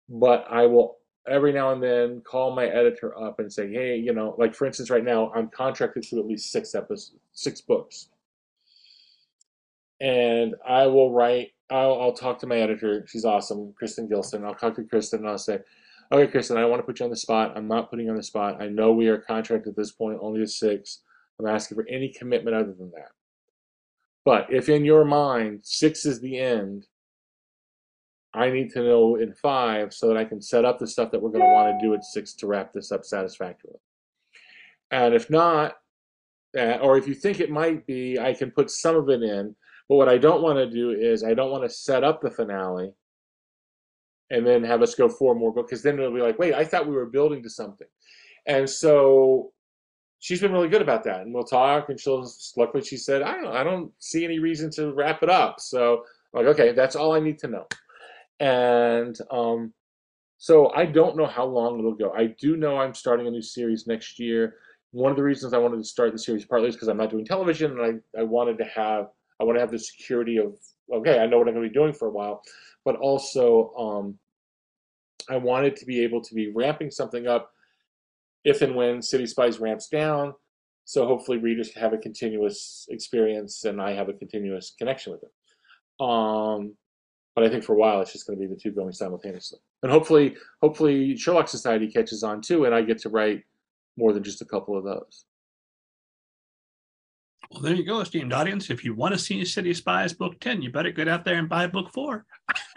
But I will every now and then call my editor up and say, hey, you know, like for instance, right now I'm contracted to at least six episodes, six books, and I will write. I'll, I'll talk to my editor. She's awesome, Kristen Gilson. I'll talk to Kristen and I'll say, okay, Kristen, I want to put you on the spot. I'm not putting you on the spot. I know we are contracted at this point only to six. I'm asking for any commitment other than that. But if in your mind six is the end, I need to know in five so that I can set up the stuff that we're going to want to do at six to wrap this up satisfactorily. And if not, uh, or if you think it might be, I can put some of it in. But what I don't want to do is I don't want to set up the finale and then have us go four more because then it'll be like, wait, I thought we were building to something. And so she's been really good about that, and we'll talk. And she'll luckily she said, I don't, I don't see any reason to wrap it up. So I'm like, okay, that's all I need to know. And um, so I don't know how long it'll go. I do know I'm starting a new series next year. One of the reasons I wanted to start the series partly is because I'm not doing television, and I, I wanted to have I want to have the security of okay, I know what I'm going to be doing for a while, but also um, I wanted to be able to be ramping something up if and when City Spies ramps down. So hopefully readers have a continuous experience and I have a continuous connection with them. Um, but I think for a while it's just going to be the two going simultaneously. And hopefully, hopefully Sherlock Society catches on too, and I get to write more than just a couple of those. Well, there you go, esteemed audience. If you want to see City Spies Book 10, you better get out there and buy Book 4.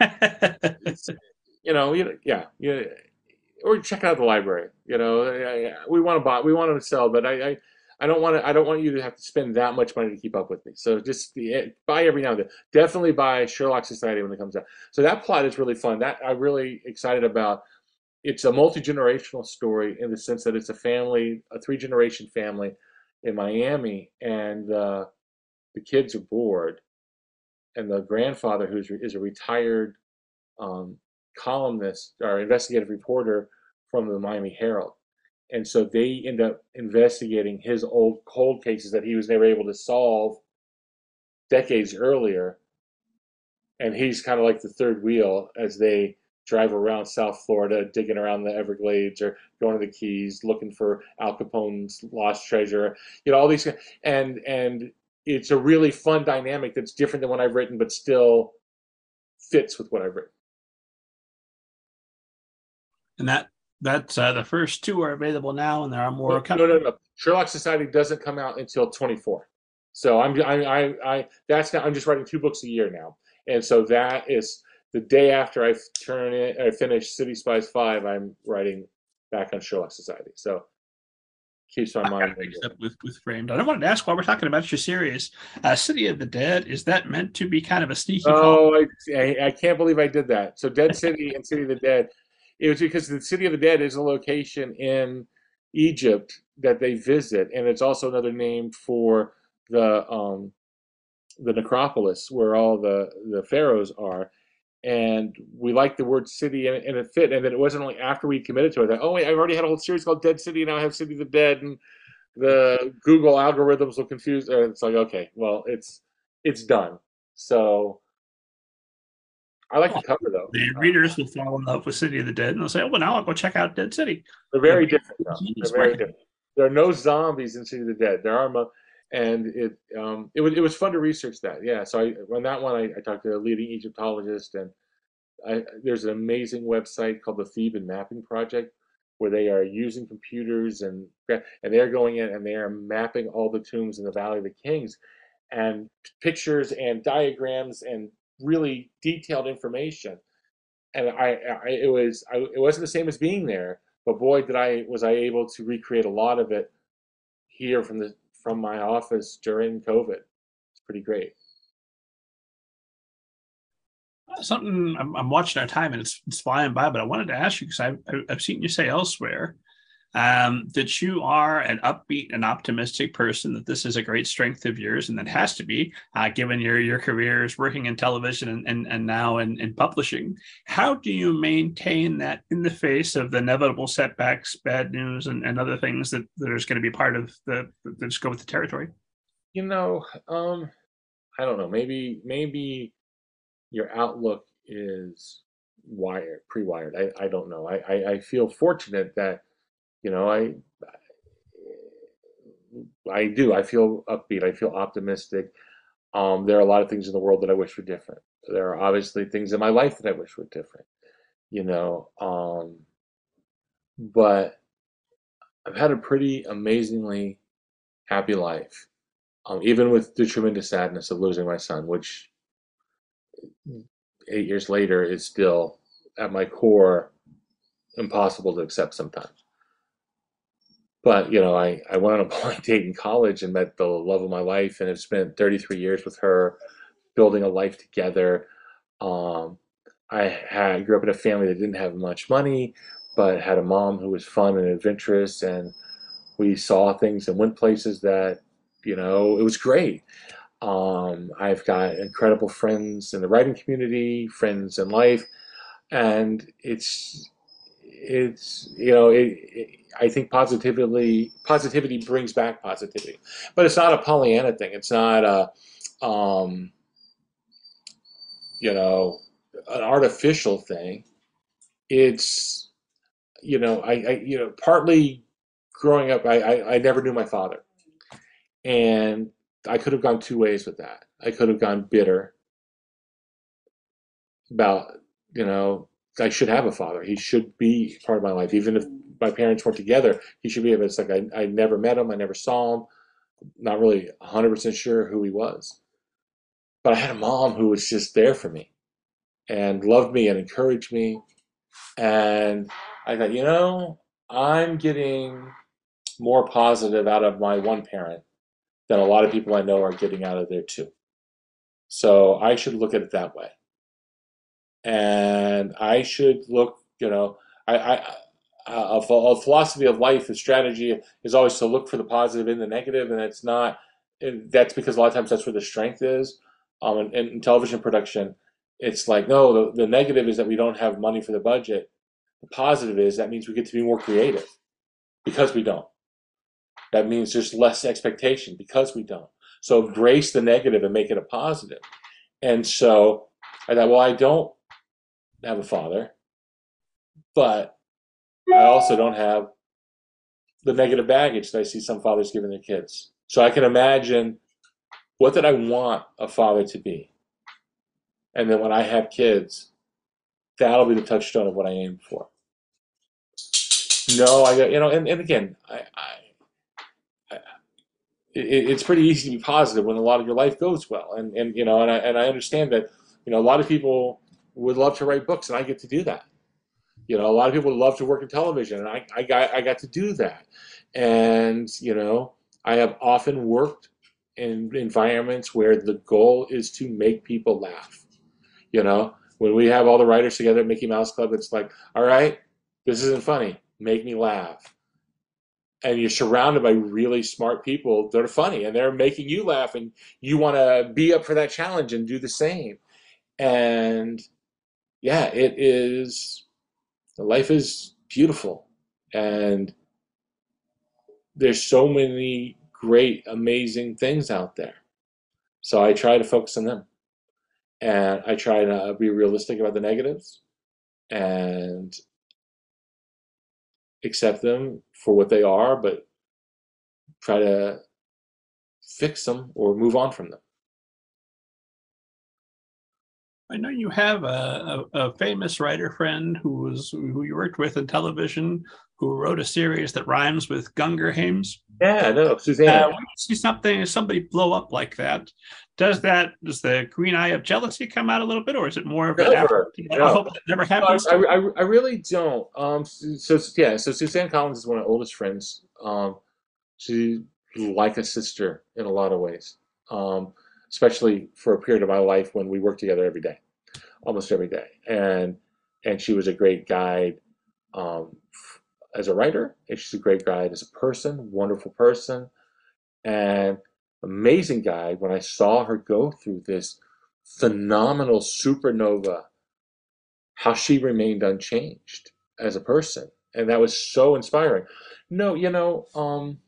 you know, yeah, yeah, or check out the library. You know, we want to buy, we want to sell, but I, I, I don't want to, I don't want you to have to spend that much money to keep up with me. So just buy every now and then. Definitely buy Sherlock Society when it comes out. So that plot is really fun. That I'm really excited about. It's a multi generational story in the sense that it's a family, a three generation family in Miami, and uh, the kids are bored, and the grandfather, who is a retired um, columnist or investigative reporter from the Miami Herald, and so they end up investigating his old cold cases that he was never able to solve decades earlier, and he's kind of like the third wheel as they drive around South Florida, digging around the Everglades or going to the Keys, looking for Al Capone's lost treasure. You know, all these and and it's a really fun dynamic that's different than what I've written, but still fits with what I've written. And that that's uh, the first two are available now, and there are more no, coming. No, no, no. Sherlock Society doesn't come out until 24. So I'm I I, I that's now I'm just writing two books a year now, and so that is the day after I turn it, I finish City Spies Five, I'm writing back on Sherlock Society. So keeps my mind up with with framed. I wanted to ask while we're talking about your series, uh, City of the Dead. Is that meant to be kind of a sneaky? Oh, I, I, I can't believe I did that. So Dead City and City of the Dead. It was because the City of the Dead is a location in Egypt that they visit, and it's also another name for the um, the necropolis where all the the pharaohs are and we liked the word city and, and, it fit. And then it wasn't only after we committed to it that, oh, wait, I've already had a whole series called Dead City, and now I have City of the Dead, and the Google algorithms will confuse. It's like, okay, well, it's it's done. So I like the cover though. The readers will fall in love with City of the Dead, and they'll say, "Oh, well, now I'll go check out Dead City." They're very different. Though. They're very different. There are no zombies in City of the Dead. There are. Mo- and it um, it was it was fun to research that. Yeah, so I on that one I, I talked to a leading Egyptologist, and I, there's an amazing website called the Theban Mapping Project where they are using computers and and they're going in and they are mapping all the tombs in the Valley of the Kings, and pictures and diagrams and really detailed information. And I, I it was I, it wasn't the same as being there, but boy did I was I able to recreate a lot of it here from the from my office during COVID. It's pretty great. Something I'm, I'm watching our time and it's, it's, flying by, but I wanted to ask you because I've, I've seen you say elsewhere um, that you are an upbeat and optimistic person, that this is a great strength of yours, and that has to be, uh, given your, your careers working in television and, and, and now in, in publishing. How do you maintain that in the face of the inevitable setbacks, bad news, and, and other things that, that are going to be part of the that just go with the territory? You know, um, I don't know. Maybe maybe your outlook is wired, pre-wired. I, I don't know. I, I, I feel fortunate that you know, I I do. I feel upbeat. I feel optimistic. Um, there are a lot of things in the world that I wish were different. There are obviously things in my life that I wish were different. You know, um, but I've had a pretty amazingly happy life, um, even with the tremendous sadness of losing my son, which eight years later is still at my core impossible to accept sometimes. But you know, I, I went on a blind date in college and met the love of my life, and have spent 33 years with her, building a life together. Um, I had grew up in a family that didn't have much money, but had a mom who was fun and adventurous, and we saw things and went places that you know it was great. Um, I've got incredible friends in the writing community, friends in life, and it's it's you know it, it, I think positively positivity brings back positivity, but it's not a Pollyanna thing. It's not a um, you know an artificial thing. It's you know I, I you know partly growing up I, I I never knew my father, and I could have gone two ways with that. I could have gone bitter about you know I should have a father. He should be part of my life, even if my parents weren't together. He should be. But It's like I, I never met him. I never saw him. Not really 100% sure who he was. But I had a mom who was just there for me and loved me and encouraged me. And I thought, you know, I'm getting more positive out of my one parent than a lot of people I know are getting out of their two. So I should look at it that way. And I should look, you know, I, I a, a philosophy of life, a strategy is always to look for the positive in the negative, and it's not. that's because a lot of times that's where the strength is. Um, in, in television production, it's like no, the, the negative is that we don't have money for the budget. The positive is that means we get to be more creative because we don't. That means there's less expectation because we don't. So grace the negative and make it a positive. And so I thought, well, I don't have a father, but I also don't have the negative baggage that I see some fathers giving their kids. So I can imagine what did I want a father to be? And then when I have kids, that'll be the touchstone of what I aim for. No, I got, you know, and, and again, I, I, I it, it's pretty easy to be positive when a lot of your life goes well. And, and you know, and I, and I understand that, you know, a lot of people would love to write books and I get to do that. You know, a lot of people love to work in television and I, I got, I got to do that. And, you know, I have often worked in environments where the goal is to make people laugh. You know, when we have all the writers together at Mickey Mouse Club, it's like, all right, this isn't funny make me laugh. And you're surrounded by really smart people that are funny and they're making you laugh, and you want to be up for that challenge and do the same. And yeah, it is, life is beautiful. And there's so many great, amazing things out there. So I try to focus on them. And I try to be realistic about the negatives and accept them for what they are, but try to fix them or move on from them. I know you have a, a, a, famous writer friend who was who you worked with in television, who wrote a series that rhymes with Gungerheims. Yeah, no, Suzanne. Uh, when you see something, somebody blow up like that, does that does the green eye of jealousy come out a little bit, or is it more of an never, no. I hope that never happens. No, I, I, I, really don't. Um, so yeah, so Suzanne Collins is one of my oldest friends. Um, she's like a sister in a lot of ways. Um, especially for a period of my life when we worked together every day, almost every day, and and she was a great guide um, as a writer, and she's a great guide as a person, wonderful person, and amazing guy when I saw her go through this phenomenal supernova, how she remained unchanged as a person. And that was so inspiring. No, you know, um,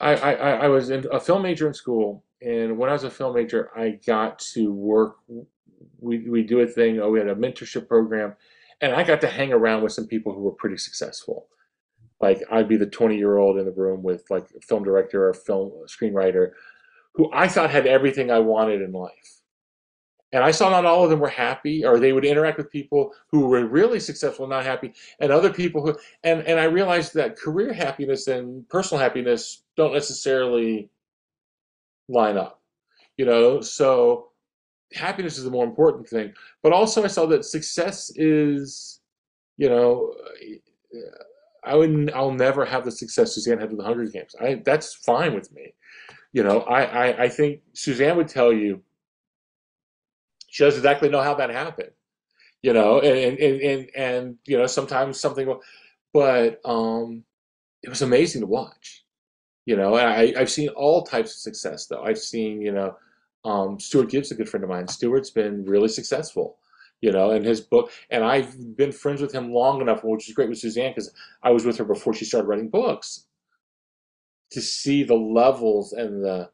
I, I, I was in a film major in school, and when I was a film major, I got to work. We, we do a thing, oh, we had a mentorship program, and I got to hang around with some people who were pretty successful like I'd be the 20 year old in the room with like a film director or film screenwriter who I thought had everything I wanted in life. And I saw not all of them were happy, or they would interact with people who were really successful, and not happy, and other people who, and, and I realized that career happiness and personal happiness don't necessarily line up, you know? So happiness is the more important thing. But also, I saw that success is, you know, I would I'll never have the success Suzanne had with the Hunger Games. I that's fine with me. You know, I, I, I think Suzanne would tell you she doesn't exactly know how that happened. You know, and and and, and you know, sometimes something but um it was amazing to watch. You know, I, I've seen all types of success though. I've seen, you know, um, Stuart Gibbs, a good friend of mine. Stuart's been really successful you know, and his book. And I've been friends with him long enough, which is great with Suzanne because I was with her before she started writing books. To see the levels and the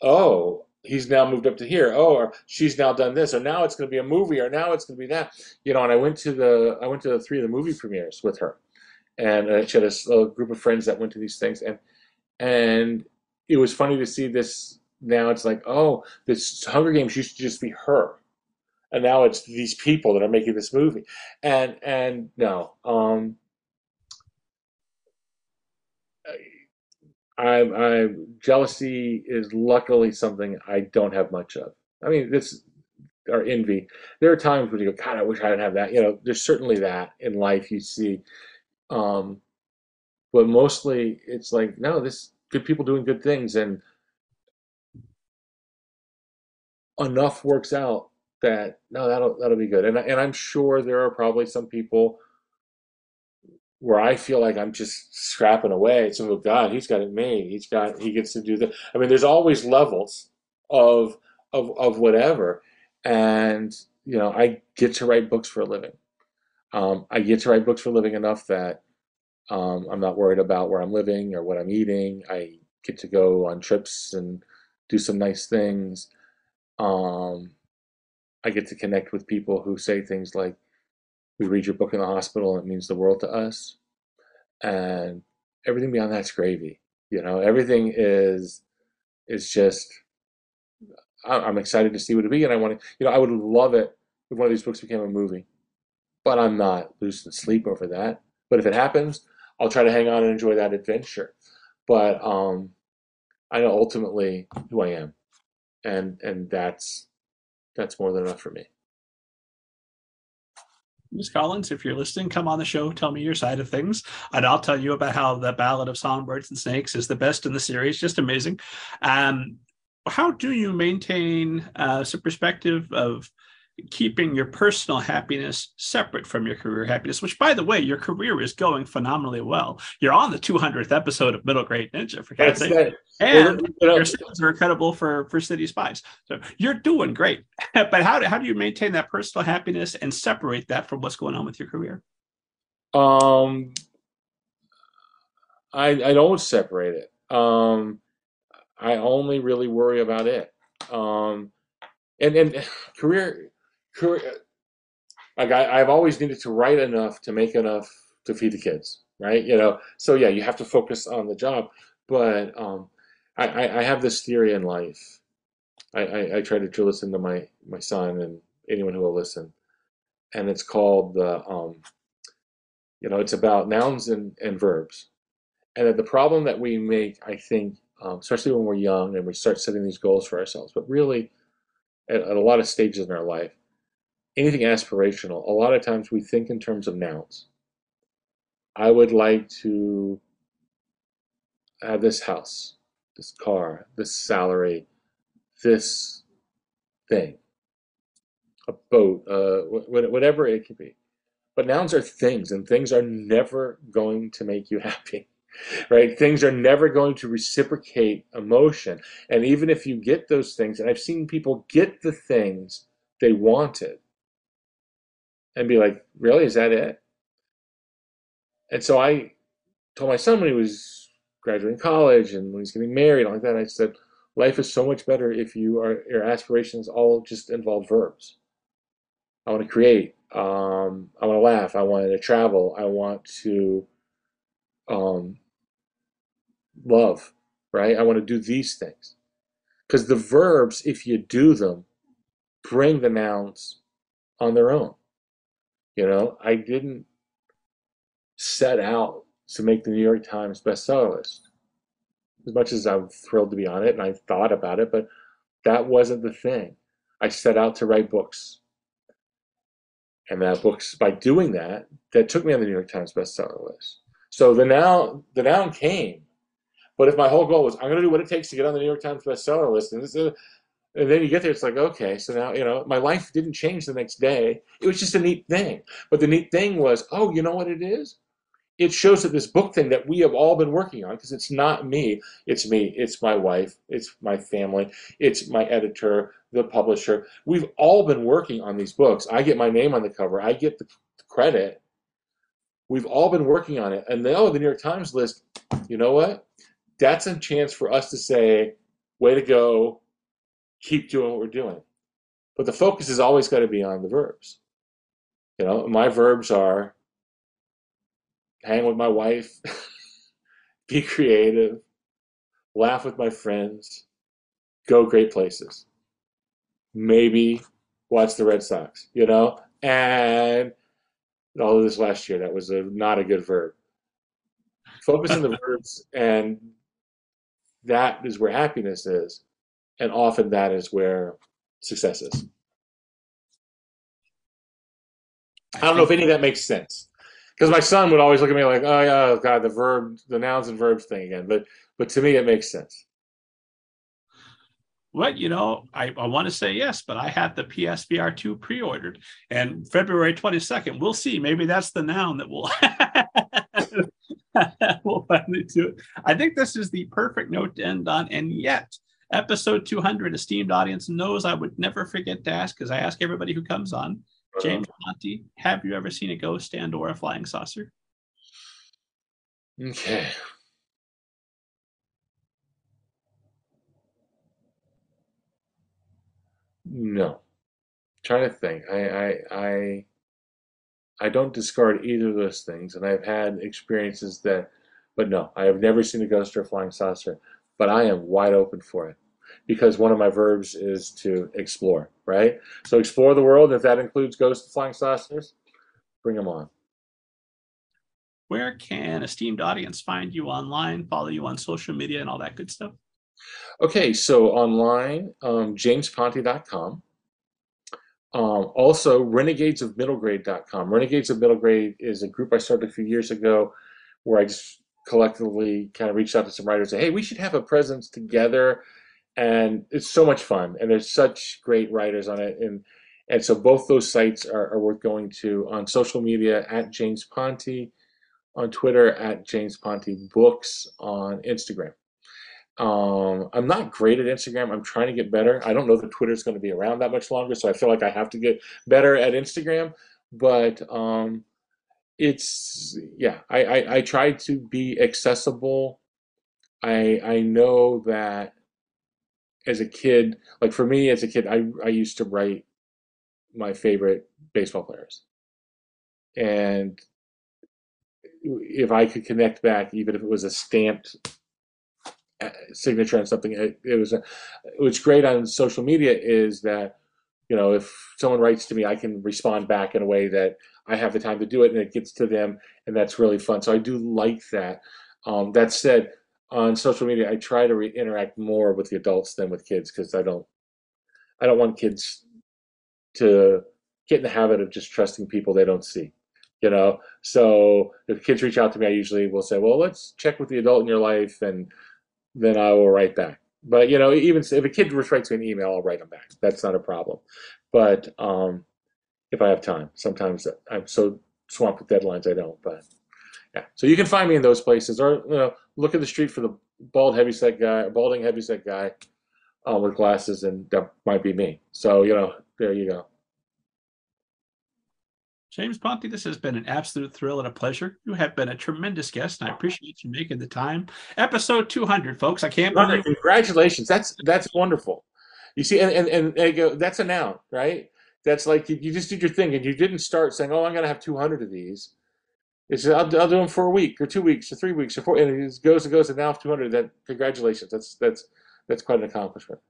oh, he's now moved up to here. Oh, or she's now done this, or now it's going to be a movie, or now it's going to be that. You know, and I went to the I went to the three of the movie premieres with her, and uh, she had a, a group of friends that went to these things, and and it was funny to see this now it's like, oh, this Hunger Games used to just be her, and now it's these people that are making this movie, and and no, um, I, I'm jealousy is luckily something I don't have much of. I mean, this or envy. There are times when you go, God, I wish I didn't have that. You know, there's certainly that in life you see, um, but mostly it's like, no, this good people doing good things, and enough works out that no, that'll that'll be good. And and I'm sure there are probably some people where I feel like I'm just scrapping away. So, oh God, he's got it made. He's got he gets to do that. I mean, there's always levels of of of whatever, and you know, I get to write books for a living. Um, I get to write books for a living enough that um, I'm not worried about where I'm living or what I'm eating. I get to go on trips and do some nice things. Um, I get to connect with people who say things like, "We read your book in the hospital, and it means the world to us," and everything beyond that's gravy. You know, everything is is just. I'm excited to see what it be, and I want to. You know, I would love it if one of these books became a movie, but I'm not losing sleep over that. But if it happens, I'll try to hang on and enjoy that adventure. But um, I know ultimately who I am, and and that's that's more than enough for me. Ms. Collins, if you're listening, come on the show, tell me your side of things, and I'll tell you about how the Ballad of Songbirds and Snakes is the best in the series. Just amazing. Um, how do you maintain uh, some perspective of keeping your personal happiness separate from your career happiness, which, by the way, your career is going phenomenally well. You're on the 200th episode of Middle Grade Ninja, for God's sake. And know, your sales are incredible for, for City Spies. So you're doing great. but how do, how do you maintain that personal happiness and separate that from what's going on with your career? Um, I, I don't separate it. Um, I only really worry about it. Um, and, and career, like I, I've always needed to write enough to make enough to feed the kids, right? You know, so yeah, you have to focus on the job. But um, I, I, have this theory in life. I, I, I try to drill this into my my son and anyone who will listen, and it's called the um, you know, it's about nouns and, and verbs, and that the problem that we make, I think, um, especially when we're young and we start setting these goals for ourselves, but really at, at a lot of stages in our life, anything aspirational, a lot of times we think in terms of nouns. I would like to have this house, this car, this salary, this thing, a boat, uh, whatever it could be. But nouns are things, and things are never going to make you happy, right? Things are never going to reciprocate emotion. And even if you get those things, and I've seen people get the things they wanted, and be like, really, is that it? And so I told my son when he was graduating college and when he's getting married, and like that, I said, life is so much better if you are your aspirations all just involve verbs. I want to create. Um, I want to laugh. I want to travel. I want to um, love. Right. I want to do these things because the verbs, if you do them, bring the nouns on their own. You know, I didn't set out to make the New York Times bestseller list. As much as I'm thrilled to be on it and I thought about it, but that wasn't the thing. I set out to write books. And that books, by doing that, that took me on the New York Times bestseller list. So the now the noun came. But if my whole goal was, I'm going to do what it takes to get on the New York Times bestseller list, and this is, and then you get there, it's like, okay, so now, you know, my life didn't change the next day. It was just a neat thing. But the neat thing was, oh, you know what it is? It shows that this book thing that we have all been working on, because it's not me, it's me, it's my wife, it's my family, it's my editor, the publisher. We've all been working on these books. I get my name on the cover, I get the credit. We've all been working on it. And now the New York Times list, you know what? That's a chance for us to say, way to go, keep doing what we're doing. But the focus has always got to be on the verbs. You know, my verbs are hang with my wife, be creative, laugh with my friends, go great places. Maybe watch the Red Sox, you know? And all of this last year, that was a, not a good verb. Focus on the verbs, and that is where happiness is. And often that is where success is. I don't know if any of that makes sense. Because my son would always look at me like, oh, yeah, oh, God, the verb, the nouns and verbs thing again. But, but to me, it makes sense. Well, you know, I, I want to say yes, but I had the PSVR 2 pre ordered and February 22nd. We'll see. Maybe that's the noun that we'll, we'll finally do it. I think this is the perfect note to end on. And yet, episode 200, esteemed audience knows I would never forget to ask because I ask everybody who comes on James Ponti, have you ever seen a ghost and or a flying saucer? Okay. No. I'm trying to think. I, I I I don't discard either of those things, and I've had experiences that, but no, I have never seen a ghost or a flying saucer. But I am wide open for it because one of my verbs is to explore, right? So explore the world. If that includes ghosts and flying saucers, bring them on. Where can esteemed audience find you online, follow you on social media, and all that good stuff? Okay, so online, um, jamesponti.com. Um, also, renegadesofmiddlegrade.com. Renegades of Middle Grade is a group I started a few years ago where I just collectively kind of reached out to some writers and say, hey, we should have a presence together and it's so much fun and there's such great writers on it and and so both those sites are, are worth going to on social media at james ponti on twitter at james ponti books on instagram. Um, i'm not great at instagram i'm trying to get better. I don't know that twitter's going to be around that much longer so i feel like i have to get better at instagram but um, it's yeah I, I i try to be accessible. I i know that as a kid, like for me as a kid, I, I used to write my favorite baseball players. And if I could connect back, even if it was a stamped uh, signature on something, it, it was a, what's great on social media is that, you know, if someone writes to me, I can respond back in a way that I have the time to do it and it gets to them. And that's really fun. So I do like that. Um, that said, on social media, I try to re- interact more with the adults than with kids because I don't, I don't want kids to get in the habit of just trusting people they don't see. You know, so if kids reach out to me, I usually will say, "Well, let's check with the adult in your life," and then I will write back. But you know, even if a kid writes me an email, I'll write them back. That's not a problem. But um, if I have time, sometimes I'm so swamped with deadlines, I don't. But yeah, so you can find me in those places, or you know, look at the street for the bald heavyset guy, balding heavyset guy uh, with glasses, and that might be me. So you know, there you go. James Ponti, this has been an absolute thrill and a pleasure. You have been a tremendous guest, and I appreciate you making the time. Episode 200, folks. I can't believe. It. Congratulations! That's that's wonderful. You see, and and, and they go, that's a noun, right? That's like you, you just did your thing, and you didn't start saying, "Oh, I'm going to have 200 of these." It's I'll, I'll do them for a week or two weeks or three weeks or four, and it goes and goes, and now 200. That congratulations, that's that's that's quite an accomplishment.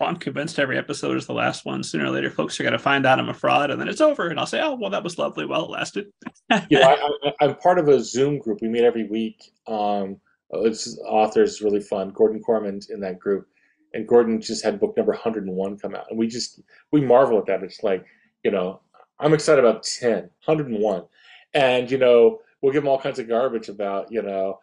I'm convinced every episode is the last one. Sooner or later, folks are going to find out I'm a fraud, and then it's over, and I'll say, "Oh, well, that was lovely while it lasted." you know, I, am part of a Zoom group. We meet every week. Um, it's authors really fun. Gordon Korman's in that group, and Gordon just had book number 101 come out, and we just we marvel at that. It's like, you know, I'm excited about 10, 101 and you know we'll give them all kinds of garbage about you know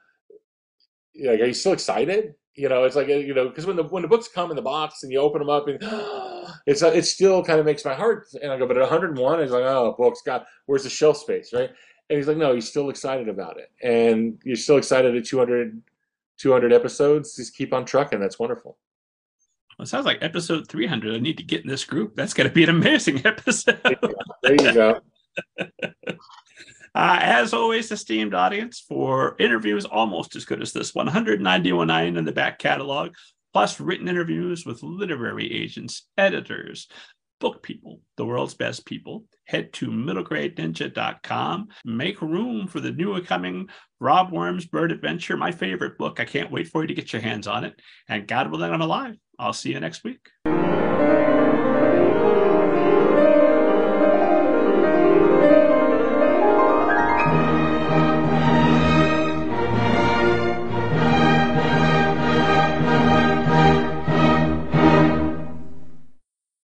like are you still excited? You know it's like uh, you know because when the when the books come in the box and you open them up and it's uh, it still kind of makes my heart and i go but at 101 it's like oh books god where's the shelf space? Right? And he's like no you're still excited about it. And you're still excited at 200 200 episodes? Just keep on trucking. That's wonderful. Well, it sounds like episode 300 i need to get in this group. That's going to be an amazing episode. There you go Uh, as always, esteemed audience, for interviews almost as good as this 191 in the back catalog, plus written interviews with literary agents, editors, book people, the world's best people. Head to middlegradeninja.com. Make room for the new coming Rob Worm's Bird Adventure, my favorite book. I can't wait for you to get your hands on it. And God willing, I'm alive. I'll see you next week.